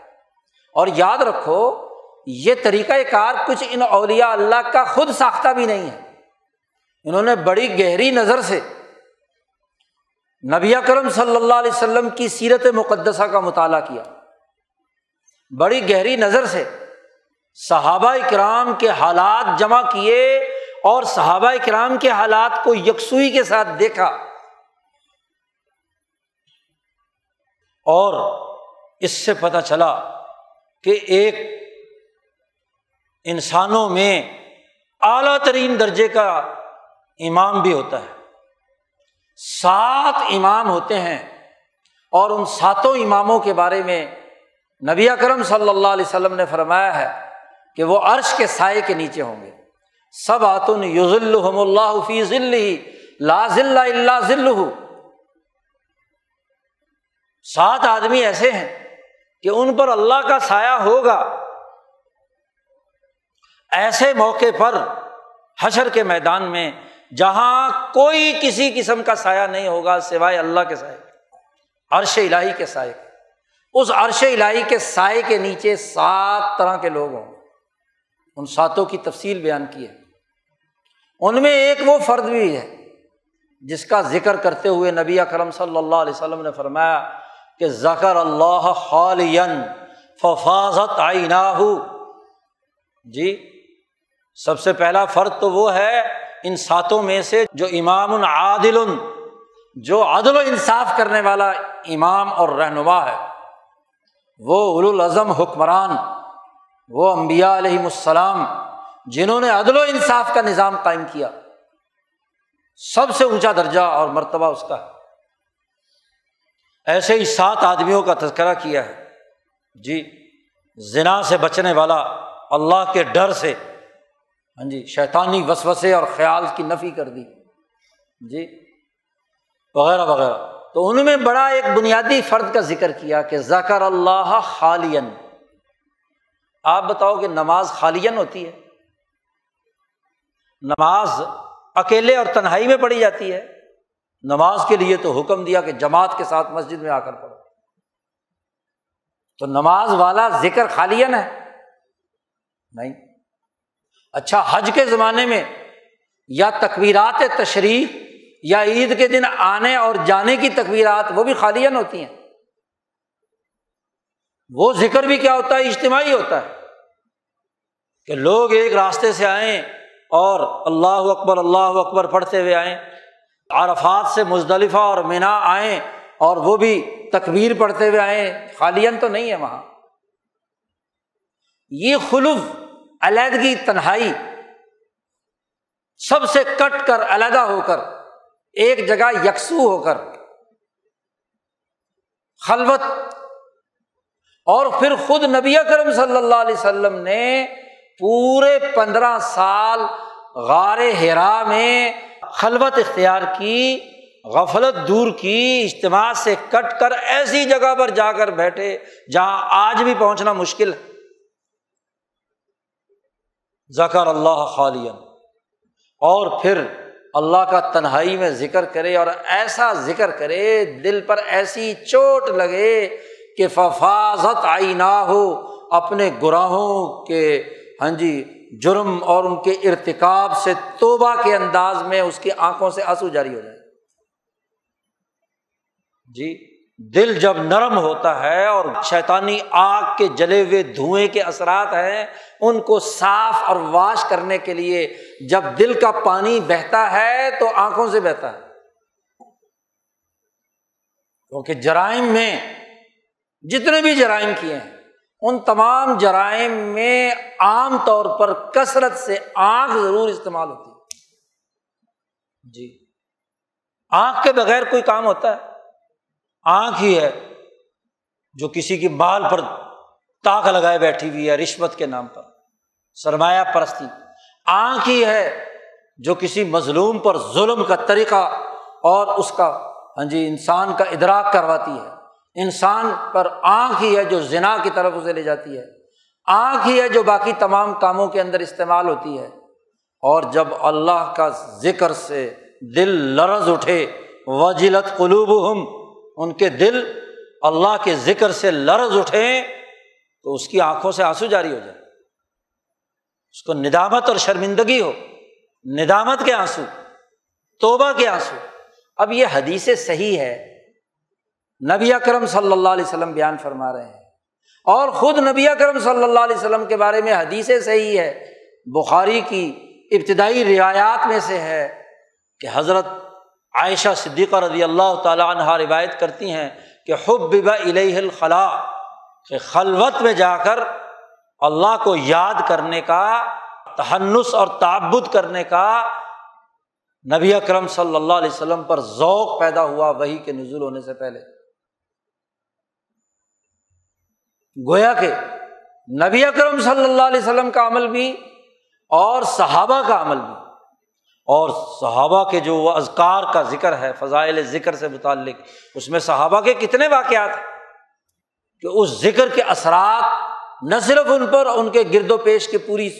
اور یاد رکھو، یہ طریقۂ کار کچھ ان اولیاء اللہ کا خود ساختہ بھی نہیں ہے۔ انہوں نے بڑی گہری نظر سے نبی کرم صلی اللہ علیہ وسلم کی سیرت مقدسہ کا مطالعہ کیا۔ بڑی گہری نظر سے صحابہ کرام کے حالات جمع کیے اور صحابہ کرام کے حالات کو یکسوئی کے ساتھ دیکھا۔ اور اس سے پتہ چلا کہ ایک انسانوں میں اعلیٰ ترین درجے کا امام بھی ہوتا ہے۔ سات امام ہوتے ہیں اور ان ساتوں اماموں کے بارے میں نبی اکرم صلی اللہ علیہ وسلم نے فرمایا ہے کہ وہ عرش کے سائے کے نیچے ہوں گے۔ سب آتن یوز اللہ فی ذل ہی لا ذل اللہ ذل سات آدمی ایسے ہیں کہ ان پر اللہ کا سایہ ہوگا۔ ایسے موقع پر حشر کے میدان میں جہاں کوئی کسی قسم کا سایہ نہیں ہوگا سوائے اللہ کے سائے عرش الہی کے سائے اس عرش الہی کے سائے کے نیچے سات طرح کے لوگ ہوں ان ساتوں کی تفصیل بیان کی ہے۔ ان میں ایک وہ فرد بھی ہے جس کا ذکر کرتے ہوئے نبی اکرم صلی اللہ علیہ وسلم نے فرمایا کہ ذکر اللہ خالین ففاظت آئی جی سب سے پہلا فرد تو وہ ہے ان ساتوں میں سے جو امام العادل جو عدل و انصاف کرنے والا امام اور رہنما ہے، وہ الاظم حکمران، وہ امبیا علیہم السلام، جنہوں نے عدل و انصاف کا نظام قائم کیا۔ سب سے اونچا درجہ اور مرتبہ اس کا ہے۔ ایسے ہی سات آدمیوں کا تذکرہ کیا ہے۔ جی زنا سے بچنے والا، اللہ کے ڈر سے ہاں جی شیطانی وسوسے اور خیال کی نفی کر دی۔ جی وغیرہ وغیرہ۔ تو ان میں بڑا ایک بنیادی فرد کا ذکر کیا کہ ذکر اللہ خالین۔ آپ بتاؤ کہ نماز خالین ہوتی ہے؟ نماز اکیلے اور تنہائی میں پڑھی جاتی ہے؟ نماز کے لیے تو حکم دیا کہ جماعت کے ساتھ مسجد میں آ کر پڑھو۔ تو نماز والا ذکر خالین ہے؟ نہیں۔ اچھا حج کے زمانے میں یا تقویرات تشریح یا عید کے دن آنے اور جانے کی تقویرات وہ بھی خالین ہوتی ہیں۔ وہ ذکر بھی کیا ہوتا ہے، اجتماعی ہوتا ہے کہ لوگ ایک راستے سے آئیں اور اللہ اکبر اللہ اکبر پڑھتے ہوئے آئیں، عرفات سے مزدلفہ اور مینا آئیں اور وہ بھی تکبیر پڑھتے ہوئے آئیں خالین تو نہیں ہے وہاں۔ یہ خلف علیحدگی، تنہائی سب سے کٹ کر، علیحدہ ہو کر، ایک جگہ یکسو ہو کر، خلوت۔ اور پھر خود نبی کرم صلی اللہ علیہ وسلم نے پورے پندرہ سال غار ہرا میں خلوت اختیار کی، غفلت دور کی، اجتماع سے کٹ کر ایسی جگہ پر جا کر بیٹھے جہاں آج بھی پہنچنا مشکل ہے۔ ذکر اللہ خالین اور پھر اللہ کا تنہائی میں ذکر کرے اور ایسا ذکر کرے، دل پر ایسی چوٹ لگے کہ ففاظت آئی نہ ہو اپنے گراہوں کے ہاں جی جرم اور ان کے ارتکاب سے توبہ کے انداز میں اس کی آنکھوں سے آنسو جاری ہو جائے۔ جی؟ دل جب نرم ہوتا ہے اور شیطانی آگ کے جلے ہوئے دھوئیں کے اثرات ہیں، ان کو صاف اور واش کرنے کے لیے جب دل کا پانی بہتا ہے تو آنکھوں سے بہتا ہے۔ کیونکہ جرائم میں جتنے بھی جرائم کیے ہیں، ان تمام جرائم میں عام طور پر کثرت سے آنکھ ضرور استعمال ہوتی ہے۔ جی۔ آنکھ کے بغیر کوئی کام ہوتا ہے؟ آنکھ ہی ہے جو کسی کی مال پر تاک لگائے بیٹھی ہوئی ہے رشوت کے نام پر، سرمایہ پرستی۔ آنکھ ہی ہے جو کسی مظلوم پر ظلم کا طریقہ اور اس کا ہاں جی انسان کا ادراک کرواتی ہے۔ انسان پر آنکھ ہی ہے جو زنا کی طرف اسے لے جاتی ہے۔ آنکھ ہی ہے جو باقی تمام کاموں کے اندر استعمال ہوتی ہے۔ اور جب اللہ کا ذکر سے دل لرز اٹھے، وجلت قلوب ہم ان کے دل اللہ کے ذکر سے لرز اٹھیں تو اس کی آنکھوں سے آنسو جاری ہو جائے اس کو ندامت اور شرمندگی ہو۔ ندامت کے آنسو، توبہ کے آنسو۔ اب یہ حدیث صحیح ہے۔ نبی اکرم صلی اللہ علیہ وسلم بیان فرما رہے ہیں۔ اور خود نبی اکرم صلی اللہ علیہ وسلم کے بارے میں حدیث صحیح ہے۔ بخاری کی ابتدائی روایات میں سے ہے کہ حضرت عائشہ صدیقہ رضی اللہ تعالیٰ عنہ روایت کرتی ہیں کہ حب الہ الخلا کہ خلوت میں جا کر اللہ کو یاد کرنے کا تہنس اور تعبد کرنے کا نبی اکرم صلی اللہ علیہ وسلم پر ذوق پیدا ہوا وہی کے نزول ہونے سے پہلے۔ گویا کہ نبی اکرم صلی اللہ علیہ وسلم کا عمل بھی اور صحابہ کا عمل بھی۔ اور صحابہ کے جو ازکار کا ذکر ہے، فضائل ذکر سے متعلق، اس میں صحابہ کے کتنے واقعات ہیں کہ اس ذکر کے اثرات نہ صرف ان پر، ان کے گرد و پیش کے پوری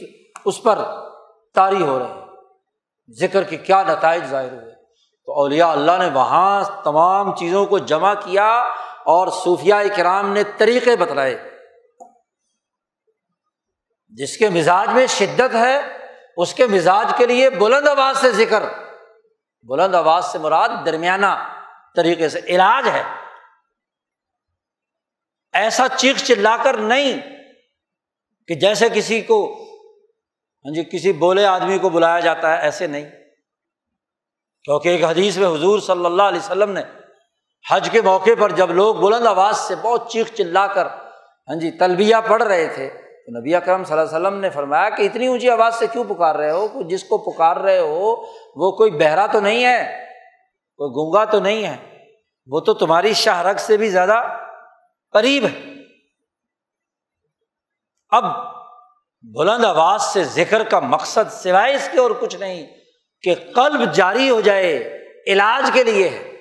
اس پر طاری ہو رہے ہیں۔ ذکر کے کیا نتائج ظاہر ہوئے۔ تو اولیاء اللہ نے وہاں تمام چیزوں کو جمع کیا اور صوفیہ کرام نے طریقے بتلائے۔ جس کے مزاج میں شدت ہے اس کے مزاج کے لیے بلند آواز سے ذکر۔ بلند آواز سے مراد درمیانہ طریقے سے علاج ہے۔ ایسا چیخ چلا کر نہیں کہ جیسے کسی کو ہاں جی کسی بولے آدمی کو بلایا جاتا ہے، ایسے نہیں۔ کیونکہ ایک حدیث میں حضور صلی اللہ علیہ وسلم نے حج کے موقع پر جب لوگ بلند آواز سے بہت چیخ چلا کر ہاں جی تلبیہ پڑھ رہے تھے تو نبی اکرم صلی اللہ علیہ وسلم نے فرمایا کہ اتنی اونچی آواز سے کیوں پکار رہے ہو؟ جس کو پکار رہے ہو، وہ کوئی بہرا تو نہیں ہے، کوئی گونگا تو نہیں ہے، وہ تو تمہاری شاہ رگ سے بھی زیادہ قریب ہے۔ اب بلند آواز سے ذکر کا مقصد سوائے اس کے اور کچھ نہیں کہ قلب جاری ہو جائے، علاج کے لیے ہے۔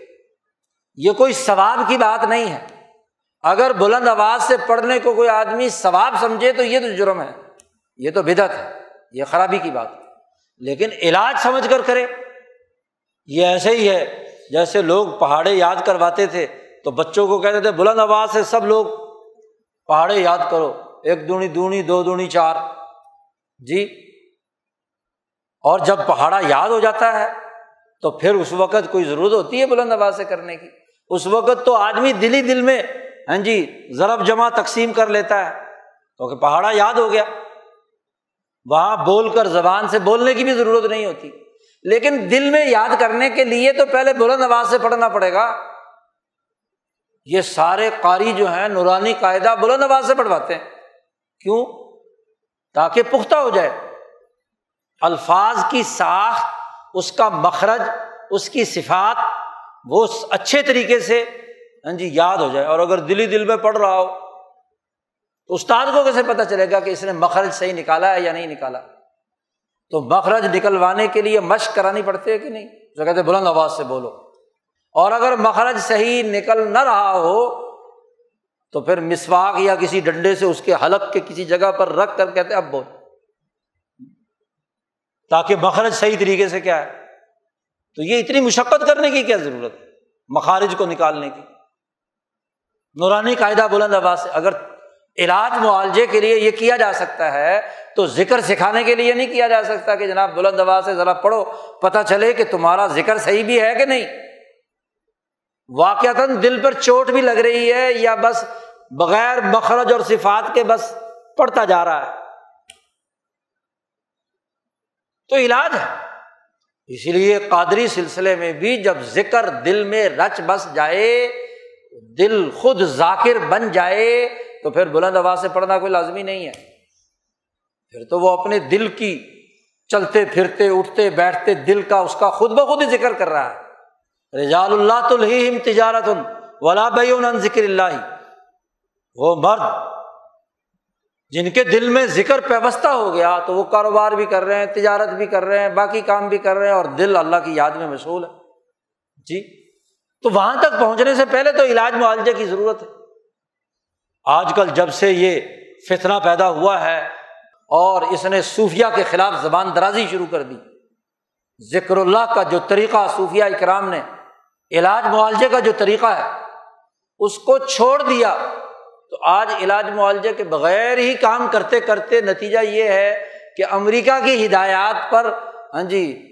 یہ کوئی ثواب کی بات نہیں ہے۔ اگر بلند آواز سے پڑھنے کو کوئی آدمی ثواب سمجھے تو یہ تو جرم ہے، یہ تو بدت ہے، یہ خرابی کی بات ہے۔ لیکن علاج سمجھ کر کرے۔ یہ ایسے ہی ہے، جیسے لوگ پہاڑے یاد کرواتے تھے تو بچوں کو کہتے تھے، بلند آواز سے سب لوگ پہاڑے یاد کرو۔ ایک دونی دونی، دو دونی، چار۔ جی۔ اور جب پہاڑا یاد ہو جاتا ہے تو پھر اس وقت کوئی ضرورت ہوتی ہے بلند آواز سے کرنے کی۔ اس وقت تو آدمی دل ہی دل میں ہاں جی ضرب جمع تقسیم کر لیتا ہے۔ کیونکہ پہاڑا یاد ہو گیا۔ وہاں بول کر زبان سے بولنے کی بھی ضرورت نہیں ہوتی۔ لیکن دل میں یاد کرنے کے لیے تو پہلے بلند آواز سے پڑھنا پڑے گا۔ یہ سارے قاری جو ہیں، نورانی قاعدہ بلند آواز سے پڑھواتے ہیں۔ کیوں؟ تاکہ پختہ ہو جائے۔ الفاظ کی ساخت، اس کا مخرج، اس کی صفات، وہ اچھے طریقے سے ہاں جی یاد ہو جائے۔ اور اگر دلی دل میں پڑھ رہا ہو، تو استاد کو کیسے پتا چلے گا کہ اس نے مخرج صحیح نکالا ہے یا نہیں نکالا؟ تو مخرج نکلوانے کے لیے مشق کرانی پڑتی ہے کہ نہیں؟ جو کہتے بلند آواز سے بولو۔ اور اگر مخرج صحیح نکل نہ رہا ہو، تو پھر مسواک یا کسی ڈنڈے سے اس کے حلق کے کسی جگہ پر رکھ کر کہتے اب بول۔ تاکہ مخرج صحیح طریقے سے کیا ہے؟ تو یہ اتنی مشقت کرنے کی کیا ضرورت ہے؟ مخارج کو نکالنے کی۔ نورانی قاعدہ بلند آباد سے، اگر علاج معالجے کے لیے یہ کیا جا سکتا ہے، تو ذکر سکھانے کے لیے نہیں کیا جا سکتا کہ جناب بلند آباد سے ذرا پڑھو، پتہ چلے کہ تمہارا ذکر صحیح بھی ہے کہ نہیں۔ واقعات دل پر چوٹ بھی لگ رہی ہے یا بس بغیر مخرج اور صفات کے بس پڑھتا جا رہا ہے۔ تو علاج ہے۔ اسی لیے قادری سلسلے میں بھی جب ذکر دل میں رچ بس جائے دل خود ذاکر بن جائے تو پھر بلند آواز سے پڑھنا کوئی لازمی نہیں ہے۔ پھر تو وہ اپنے دل کی چلتے پھرتے، اٹھتے بیٹھتے دل کا اس کا خود بخود ہی ذکر کر رہا ہے۔ رجال اللہ تو تجارت ولا بین ذکر اللہ۔ وہ مرد جن کے دل میں ذکر پیوستہ ہو گیا تو وہ کاروبار بھی کر رہے ہیں، تجارت بھی کر رہے ہیں، باقی کام بھی کر رہے ہیں اور دل اللہ کی یاد میں مشغول ہے۔ جی۔ تو وہاں تک پہنچنے سے پہلے تو علاج معالجے کی ضرورت ہے۔ آج کل جب سے یہ فتنا پیدا ہوا ہے اور اس نے صوفیہ کے خلاف زبان درازی شروع کر دی۔ ذکر اللہ کا جو طریقہ صوفیہ اکرام نے، علاج معالجے کا جو طریقہ ہے، اس کو چھوڑ دیا۔ تو آج علاج معالجے کے بغیر ہی کام کرتے کرتے نتیجہ یہ ہے کہ امریکہ کی ہدایات پر ہاں جی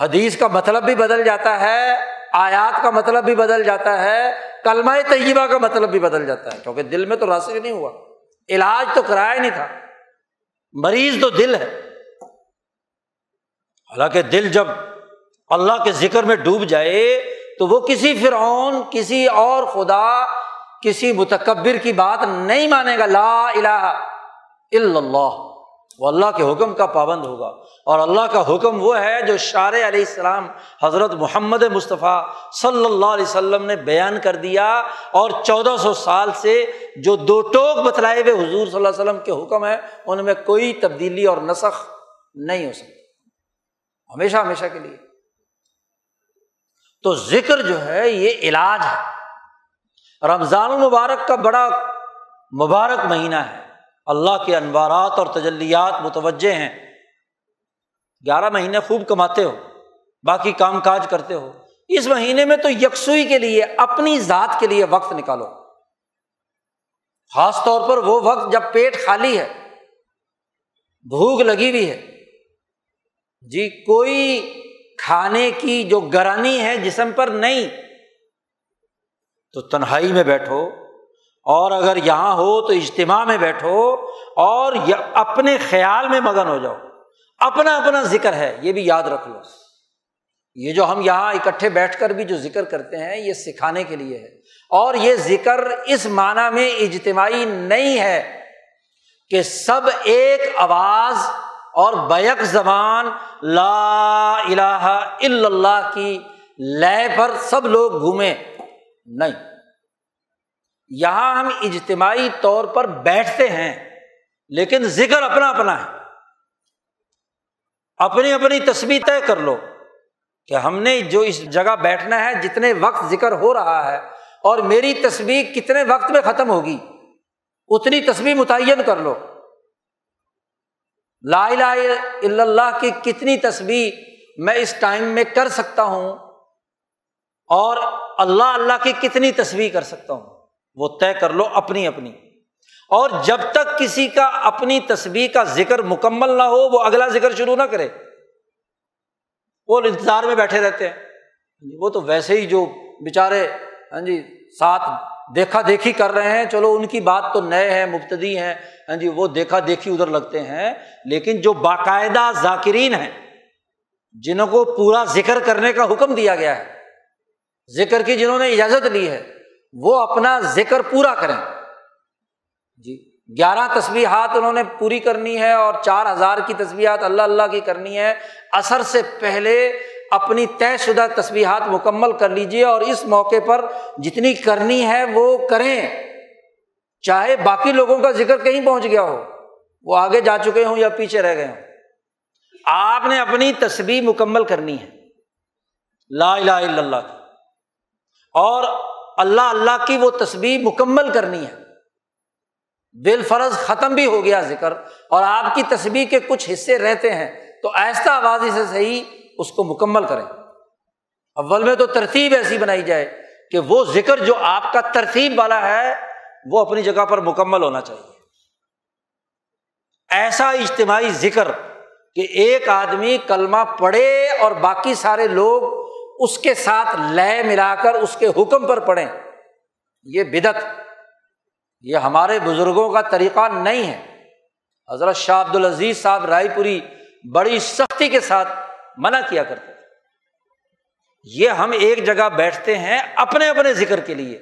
حدیث کا مطلب بھی بدل جاتا ہے۔ آیات کا مطلب بھی بدل جاتا ہے، کلمہ طیبہ کا مطلب بھی بدل جاتا ہے، کیونکہ دل میں تو راسک نہیں ہوا۔ علاج تو کرایا نہیں تھا۔ مریض تو دل ہے۔ حالانکہ دل جب اللہ کے ذکر میں ڈوب جائے، تو وہ کسی فرعون، کسی اور خدا، کسی متکبر کی بات نہیں مانے گا۔ لا الہ الا اللہ۔ وہ اللہ کے حکم کا پابند ہوگا۔ اور اللہ کا حکم وہ ہے جو شار علیہ السلام حضرت محمد مصطفیٰ صلی اللہ علیہ وسلم نے بیان کر دیا اور چودہ سو سال سے جو دو ٹوک بتلائے ہوئے حضور صلی اللہ علیہ وسلم کے حکم ہے ان میں کوئی تبدیلی اور نسخ نہیں ہو سکتی ہمیشہ ہمیشہ کے لیے۔ تو ذکر جو ہے، یہ علاج ہے۔ رمضان المبارک کا بڑا مبارک مہینہ ہے۔ اللہ کے انوارات اور تجلیات متوجہ ہیں۔ گیارہ مہینے خوب کماتے ہو، باقی کام کاج کرتے ہو۔ اس مہینے میں تو یکسوئی کے لیے، اپنی ذات کے لیے وقت نکالو۔ خاص طور پر وہ وقت جب پیٹ خالی ہے، بھوک لگی ہوئی ہے۔ جی کوئی کھانے کی جو گرانی ہے جسم پر نہیں، تو تنہائی میں بیٹھو۔ اور اگر یہاں ہو تو اجتماع میں بیٹھو اور اپنے خیال میں مگن ہو جاؤ۔ اپنا اپنا ذکر ہے، یہ بھی یاد رکھ لو۔ یہ جو ہم یہاں اکٹھے بیٹھ کر بھی جو ذکر کرتے ہیں، یہ سکھانے کے لیے ہے۔ اور یہ ذکر اس معنی میں اجتماعی نہیں ہے کہ سب ایک آواز اور بیک زبان لا الہ الا اللہ کی لے پر سب لوگ گھومیں۔ نہیں۔ یہاں ہم اجتماعی طور پر بیٹھتے ہیں، لیکن ذکر اپنا اپنا ہے۔ اپنی اپنی تصویر طے کر لو کہ ہم نے جو اس جگہ بیٹھنا ہے، جتنے وقت ذکر ہو رہا ہے، اور میری تصویر کتنے وقت میں ختم ہوگی، اتنی تصویر متعین کر لو۔ لا الہ الا اللہ کی کتنی تصویر میں اس ٹائم میں کر سکتا ہوں، اور اللہ اللہ کی کتنی تصویر کر سکتا ہوں۔ وہ طے کر لو اپنی اپنی۔ اور جب تک کسی کا اپنی تصویر کا ذکر مکمل نہ ہو، وہ اگلا ذکر شروع نہ کرے۔ وہ انتظار میں بیٹھے رہتے ہیں۔ ہاں جی، وہ تو ویسے ہی جو بےچارے ہاں جی ساتھ دیکھا دیکھی کر رہے ہیں، چلو ان کی بات تو نئے ہیں، مبتدی ہیں۔ ہاں جی وہ دیکھا دیکھی ادھر لگتے ہیں۔ لیکن جو باقاعدہ ذاکرین ہیں، جنہوں کو پورا ذکر کرنے کا حکم دیا گیا ہے، ذکر کی جنہوں نے اجازت لی ہے وہ اپنا ذکر پورا کریں۔ جی گیارہ تصویحات انہوں نے پوری کرنی ہے اور چار ہزار کی تصویحات اللہ اللہ کی کرنی ہے۔ اثر سے پہلے اپنی طے شدہ تصویحات مکمل کر لیجیے اور اس موقع پر جتنی کرنی ہے وہ کریں۔ چاہے باقی لوگوں کا ذکر کہیں پہنچ گیا ہو، وہ آگے جا چکے ہوں یا پیچھے رہ گئے ہوں۔ آپ نے اپنی تصویر مکمل کرنی ہے۔ لا الہ الا اللہ۔ کی اور اللہ اللہ کی وہ تصویر مکمل کرنی ہے۔ دل فرض ختم بھی ہو گیا ذکر اور آپ کی تصویر کے کچھ حصے رہتے ہیں تو ایسا آبادی سے صحیح اس کو مکمل کریں۔ اول میں تو ترتیب ایسی بنائی جائے کہ وہ ذکر جو آپ کا ترتیب والا ہے وہ اپنی جگہ پر مکمل ہونا چاہیے۔ ایسا اجتماعی ذکر کہ ایک آدمی کلمہ پڑھے اور باقی سارے لوگ اس کے ساتھ لے ملا کر اس کے حکم پر پڑھیں۔ یہ بدت یہ ہمارے بزرگوں کا طریقہ نہیں ہے۔ حضرت شاہ عبد العزیز صاحب رائے پوری بڑی سختی کے ساتھ منع کیا کرتے تھے۔ یہ ہم ایک جگہ بیٹھتے ہیں اپنے اپنے ذکر کے لیے۔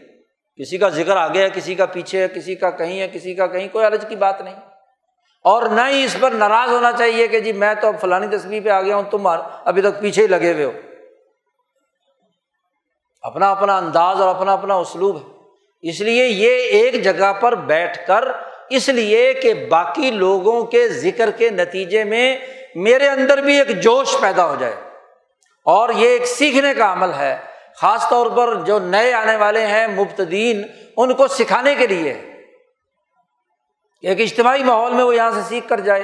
کسی کا ذکر آگے ہے، کسی کا پیچھے ہے، کسی کا کہیں ہے، کسی کا کہیں، کوئی الج کی بات نہیں۔ اور نہ ہی اس پر ناراض ہونا چاہیے کہ جی میں تو اب فلانی تصویر پہ آ گیا ہوں، تم ابھی تک پیچھے ہی لگے ہوئے ہو۔ اپنا اپنا انداز اور اپنا اپنا اسلوب ہے۔ اس لیے یہ ایک جگہ پر بیٹھ کر، اس لیے کہ باقی لوگوں کے ذکر کے نتیجے میں میرے اندر بھی ایک جوش پیدا ہو جائے۔ اور یہ ایک سیکھنے کا عمل ہے۔ خاص طور پر جو نئے آنے والے ہیں، مبتدین، ان کو سکھانے کے لیے۔ ایک اجتماعی ماحول میں وہ یہاں سے سیکھ کر جائے۔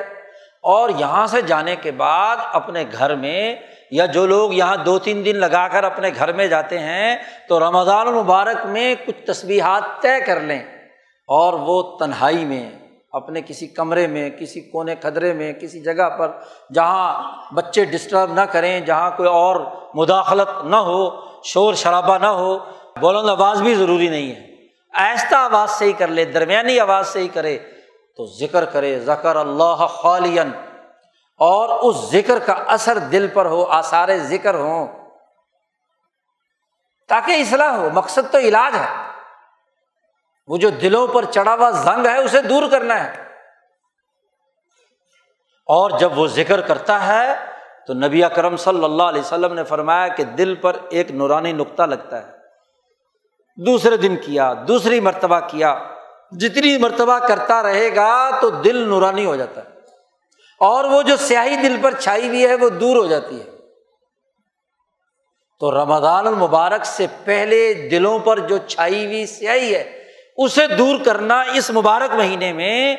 اور یہاں سے جانے کے بعد اپنے گھر میں یا جو لوگ یہاں دو تین دن لگا کر اپنے گھر میں جاتے ہیں، تو رمضان المبارک میں کچھ تصویرات طے کر لیں۔ اور وہ تنہائی میں، اپنے کسی کمرے میں، کسی کونے کھدرے میں، کسی جگہ پر جہاں بچے ڈسٹرب نہ کریں، جہاں کوئی اور مداخلت نہ ہو، شور شرابہ نہ ہو بولند آواز بھی ضروری نہیں ہے۔ آہستہ آواز سے ہی کر لے، درمیانی آواز سے ہی کرے تو ذکر کرے، ذکر اللہ خالین اور اس ذکر کا اثر دل پر ہو، آثار ذکر ہوں، تاکہ اصلاح ہو، مقصد تو علاج ہے۔ وہ جو دلوں پر چڑھا ہوا زنگ ہے، اسے دور کرنا ہے۔ اور جب وہ ذکر کرتا ہے، تو نبی اکرم صلی اللہ علیہ وسلم نے فرمایا کہ دل پر ایک نورانی نقطہ لگتا ہے۔ دوسرے دن کیا، دوسری مرتبہ کیا، جتنی مرتبہ کرتا رہے گا، تو دل نورانی ہو جاتا ہے۔ اور وہ جو سیاہی دل پر چھائی ہوئی ہے، وہ دور ہو جاتی ہے۔ تو رمضان المبارک سے پہلے دلوں پر جو چھائی ہوئی سیاہی ہے، اسے دور کرنا اس مبارک مہینے میں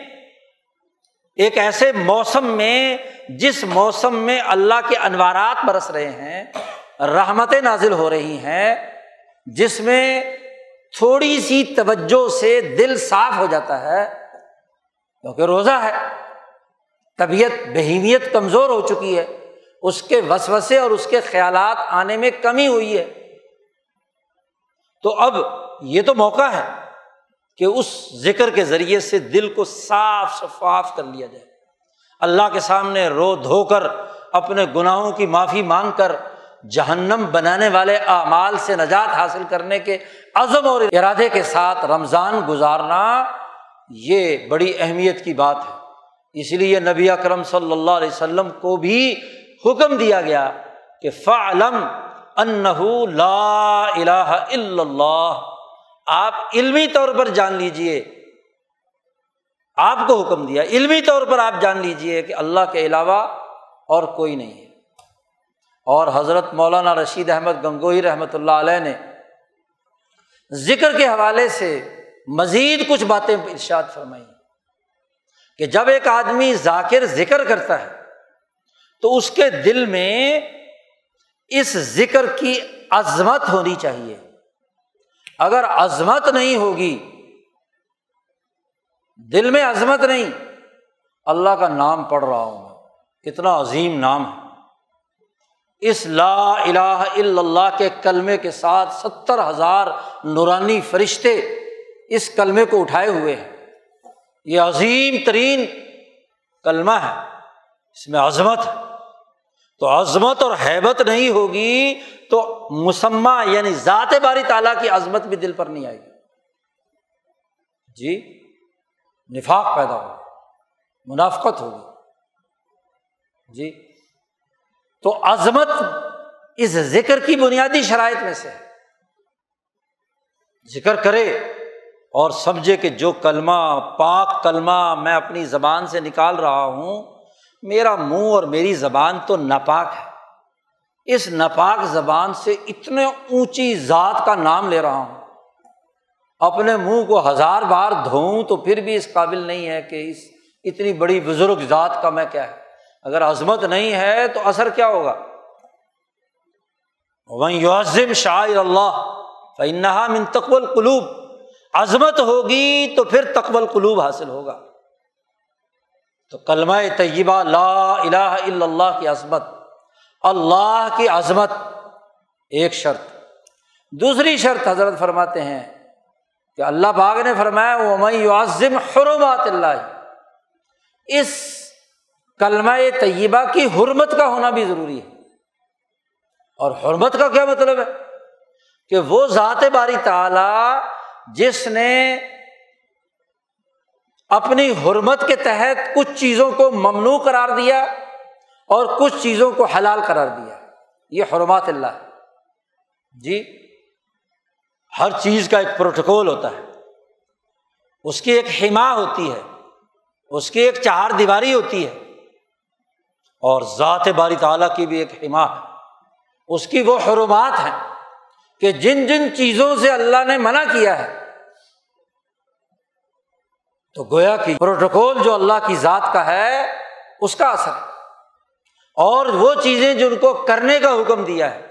ایک ایسے موسم میں، جس موسم میں اللہ کے انوارات برس رہے ہیں، رحمتیں نازل ہو رہی ہیں، جس میں تھوڑی سی توجہ سے دل صاف ہو جاتا ہے۔ کیونکہ روزہ ہے۔ طبیعت بہیمیت کمزور ہو چکی ہے، اس کے وسوسے اور اس کے خیالات آنے میں کمی ہوئی ہے۔ تو اب یہ تو موقع ہے کہ اس ذکر کے ذریعے سے دل کو صاف شفاف کر لیا جائے۔ اللہ کے سامنے رو دھو کر اپنے گناہوں کی معافی مانگ کر جہنم بنانے والے اعمال سے نجات حاصل کرنے کے عزم اور ارادے کے ساتھ رمضان گزارنا یہ بڑی اہمیت کی بات ہے۔ اس لیے نبی اکرم صلی اللہ علیہ وسلم کو بھی حکم دیا گیا کہ فعلم انہ لا الہ الا اللہ، آپ علمی طور پر جان لیجیے آپ کو حکم دیا، علمی طور پر آپ جان لیجیے کہ اللہ کے علاوہ اور کوئی نہیں ہے۔ اور حضرت مولانا رشید احمد گنگوئی رحمۃ اللہ علیہ نے ذکر کے حوالے سے مزید کچھ باتیں ارشاد فرمائی کہ جب ایک آدمی ذاکر ذکر کرتا ہے تو اس کے دل میں اس ذکر کی عظمت ہونی چاہیے۔ اگر عظمت نہیں ہوگی، دل میں عظمت نہیں، اللہ کا نام پڑھ رہا ہوں کتنا عظیم نام ہے۔ اس لا الہ الا اللہ کے کلمے کے ساتھ ستر ہزار نورانی فرشتے اس کلمے کو اٹھائے ہوئے ہیں۔ یہ عظیم ترین کلمہ ہے، اس میں عظمت ہے۔ تو عظمت اور حیبت نہیں ہوگی تو مسمہ یعنی ذات باری تعالیٰ کی عظمت بھی دل پر نہیں آئے گی۔ جی نفاق پیدا ہوگا منافقت ہوگی۔ جی تو عظمت اس ذکر کی بنیادی شرائط میں سے ذکر کرے اور سمجھے کہ جو کلمہ، پاک کلمہ میں اپنی زبان سے نکال رہا ہوں، میرا منہ اور میری زبان تو ناپاک ہے۔ اس ناپاک زبان سے اتنے اونچی ذات کا نام لے رہا ہوں۔ اپنے منہ کو ہزار بار دھوؤں تو پھر بھی اس قابل نہیں ہے کہ اس اتنی بڑی بزرگ ذات کا میں کیا ہے۔ اگر عظمت نہیں ہے تو اثر کیا ہوگا؟ وہیں یوزم شاعر اللہ فنحا من تقبل قلوب عظمت ہوگی تو پھر تقبل قلوب حاصل ہوگا۔ تو کلمہ طیبہ لا الہ الا اللہ کی عظمت، اللہ کی عظمت ایک شرط۔ دوسری شرط حضرت فرماتے ہیں کہ اللہ باغ نے فرمایا وہ میں حرمات اللہ اس کلمہ طیبہ کی حرمت کا ہونا بھی ضروری ہے۔ اور حرمت کا کیا مطلب ہے؟ کہ وہ ذات باری تعالی جس نے اپنی حرمت کے تحت کچھ چیزوں کو ممنوع قرار دیا اور کچھ چیزوں کو حلال قرار دیا۔ یہ حرمات اللہ جی ہر چیز کا ایک پروٹوکول ہوتا ہے۔ اس کی ایک حما ہوتی ہے۔ اس کی ایک چہار دیواری ہوتی ہے۔ اور ذات باری تعالیٰ کی بھی ایک حما ہے۔ اس کی وہ حرمات ہیں۔ کہ جن جن چیزوں سے اللہ نے منع کیا ہے، تو گویا کی پروٹوکول جو اللہ کی ذات کا ہے، اس کا اثر ہے۔ اور وہ چیزیں جن کو کرنے کا حکم دیا ہے،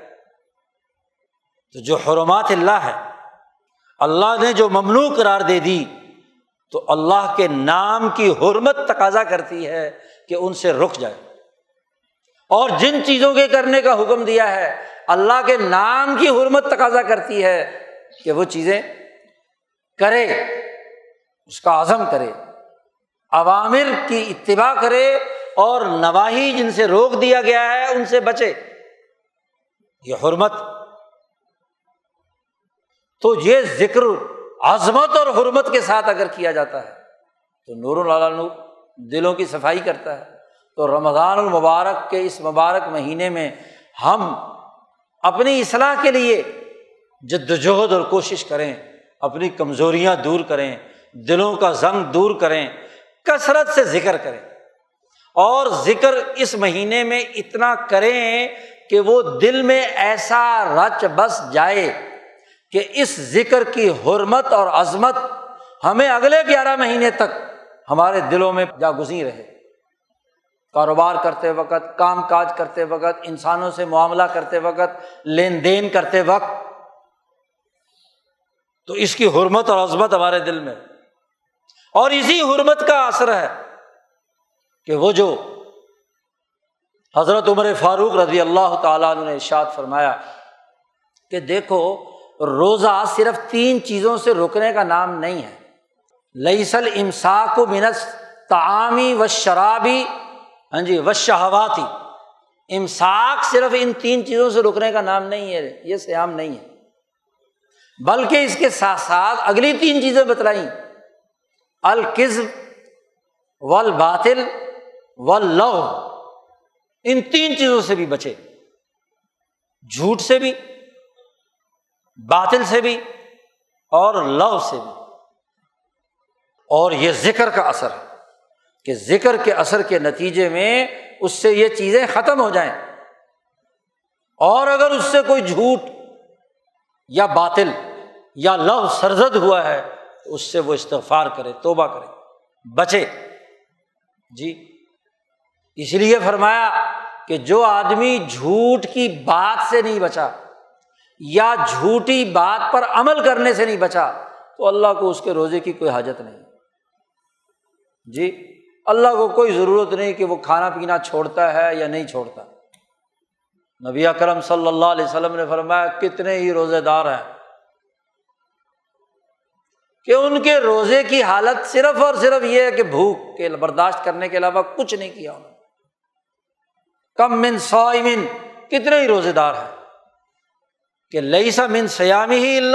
تو جو حرمات اللہ ہے اللہ نے جو ممنوع قرار دے دی، تو اللہ کے نام کی حرمت تقاضا کرتی ہے کہ ان سے رک جائے۔ اور جن چیزوں کے کرنے کا حکم دیا ہے اللہ کے نام کی حرمت تقاضا کرتی ہے کہ وہ چیزیں کرے، اس کا عزم کرے، عوامر کی اتباع کرے اور نواحی جن سے روک دیا گیا ہے، ان سے بچے۔ یہ حرمت۔ تو یہ ذکر، عظمت اور حرمت کے ساتھ اگر کیا جاتا ہے، تو نور نور، دلوں کی صفائی کرتا ہے۔ تو رمضان المبارک کے اس مبارک مہینے میں ہم اپنی اصلاح کے لیے جد وجہد اور کوشش کریں، اپنی کمزوریاں دور کریں، دلوں کا زنگ دور کریں، کثرت سے ذکر کریں۔ اور ذکر اس مہینے میں اتنا کریں کہ وہ دل میں ایسا رچ بس جائے کہ اس ذکر کی حرمت اور عظمت ہمیں اگلے گیارہ مہینے تک ہمارے دلوں میں جا گزی رہے۔ کاروبار کرتے وقت، کام کاج کرتے وقت، انسانوں سے معاملہ کرتے وقت، لین دین کرتے وقت۔ تو اس کی حرمت اور عظمت ہمارے دل میں۔ اور اسی حرمت کا اثر ہے کہ وہ جو حضرت عمر فاروق رضی اللہ تعالیٰ نے ارشاد فرمایا کہ دیکھو، روزہ صرف تین چیزوں سے رکنے کا نام نہیں ہے۔ لئیسل امساک و منس تعامی و شرابی ہاں جی و شہواتی امساک صرف ان تین چیزوں سے رکنے کا نام نہیں ہے، یہ سیام نہیں ہے۔ بلکہ اس کے ساتھ ساتھ اگلی تین چیزیں بتلائیں۔ الکز و باطل و لو ان تین چیزوں سے بھی بچے۔ جھوٹ سے بھی، باطل سے بھی اور لو سے بھی۔ اور یہ ذکر کا اثر ہے۔ کہ ذکر کے اثر کے نتیجے میں اس سے یہ چیزیں ختم ہو جائیں۔ اور اگر اس سے کوئی جھوٹ یا باطل یا لو سرزد ہوا ہے، تو اس سے وہ استغفار کرے، توبہ کرے، بچے۔ جی اس لیے فرمایا کہ جو آدمی جھوٹ کی بات سے نہیں بچا یا جھوٹی بات پر عمل کرنے سے نہیں بچا، تو اللہ کو اس کے روزے کی کوئی حاجت نہیں۔ جی اللہ کو کوئی ضرورت نہیں کہ وہ کھانا پینا چھوڑتا ہے یا نہیں چھوڑتا۔ نبی اکرم صلی اللہ علیہ وسلم نے فرمایا، کتنے ہی روزے دار ہیں۔ کہ ان کے روزے کی حالت صرف اور صرف یہ ہے کہ بھوک کے برداشت کرنے کے علاوہ کچھ نہیں کیا انہوں نے۔ کم من سو من کتنے ہی روزے دار ہیں۔ کہ لئی سا من سیامی ہی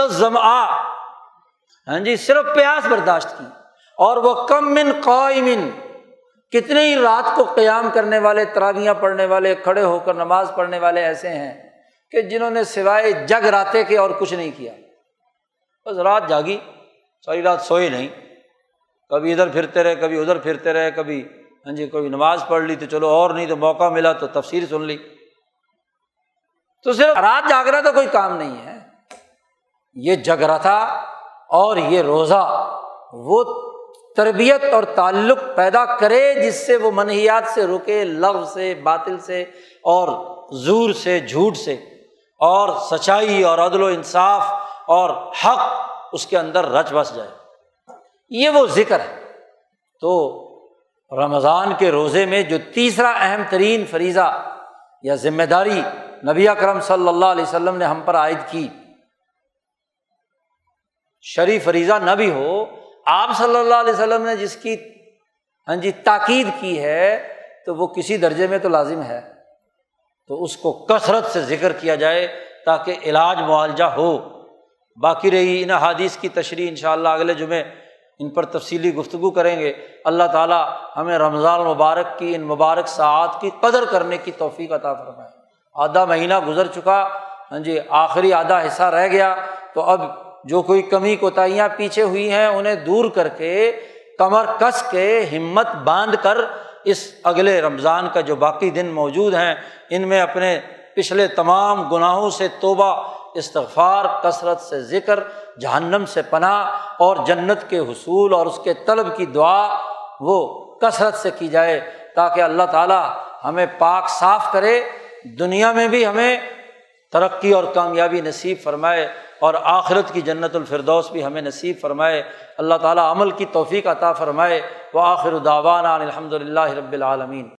ہاں جی صرف پیاس برداشت کی۔ اور وہ کم من قائمن کتنے ہی رات کو قیام کرنے والے تراغیاں پڑھنے والے، کھڑے ہو کر نماز پڑھنے والے ایسے ہیں کہ جنہوں نے سوائے جگ راتے کے اور کچھ نہیں کیا۔ بس رات جاگی، ساری رات سوئے نہیں۔ کبھی ادھر پھرتے رہے، کبھی ادھر پھرتے رہے، کبھی ہاں جی کبھی نماز پڑھ لی تو چلو اور نہیں تو موقع ملا تو تفصیل سن لی۔ تو صرف رات جاگنا تو کوئی کام نہیں ہے۔ یہ جگ تھا اور یہ روزہ، وہ تربیت اور تعلق پیدا کرے جس سے وہ منحیات سے رکے لغ سے، باطل سے اور زور سے، جھوٹ سے۔ اور سچائی اور عدل و انصاف اور حق اس کے اندر رچ بس جائے۔ یہ وہ ذکر ہے۔ تو رمضان کے روزے میں جو تیسرا اہم ترین فریضہ یا ذمہ داری نبی اکرم صلی اللہ علیہ وسلم نے ہم پر عائد کی، شریف فریضہ نہ بھی ہو آپ صلی اللہ علیہ وسلم نے جس کی ہاں جی تاکید کی ہے، تو وہ کسی درجے میں تو لازم ہے۔ تو اس کو کثرت سے ذکر کیا جائے تاکہ علاج معالجہ ہو۔ باقی رہی ان حادیث کی تشریح ان شاء اللہ اگلے جمعے ان پر تفصیلی گفتگو کریں گے۔ اللہ تعالیٰ ہمیں رمضان المبارک کی، ان مبارک ساعت کی قدر کرنے کی توفیق عطا فرمائے۔ آدھا مہینہ گزر چکا ہاں جی آخری آدھا حصہ رہ گیا۔ تو اب جو کوئی کمی کوتاہیاں پیچھے ہوئی ہیں انہیں دور کر کے کمر کس کے ہمت باندھ کر اس اگلے رمضان کا جو باقی دن موجود ہیں، ان میں اپنے پچھلے تمام گناہوں سے توبہ، استغفار، کثرت سے ذکر، جہنم سے پناہ اور جنت کے حصول اور اس کے طلب کی دعا وہ کثرت سے کی جائے تاکہ اللہ تعالیٰ ہمیں پاک صاف کرے۔ دنیا میں بھی ہمیں ترقی اور کامیابی نصیب فرمائے۔ اور آخرت کی جنت الفردوس بھی ہمیں نصیب فرمائے۔ اللہ تعالیٰ عمل کی توفیق عطا فرمائے۔ وہ آخر الداوان الحمد للہ رب العالمین۔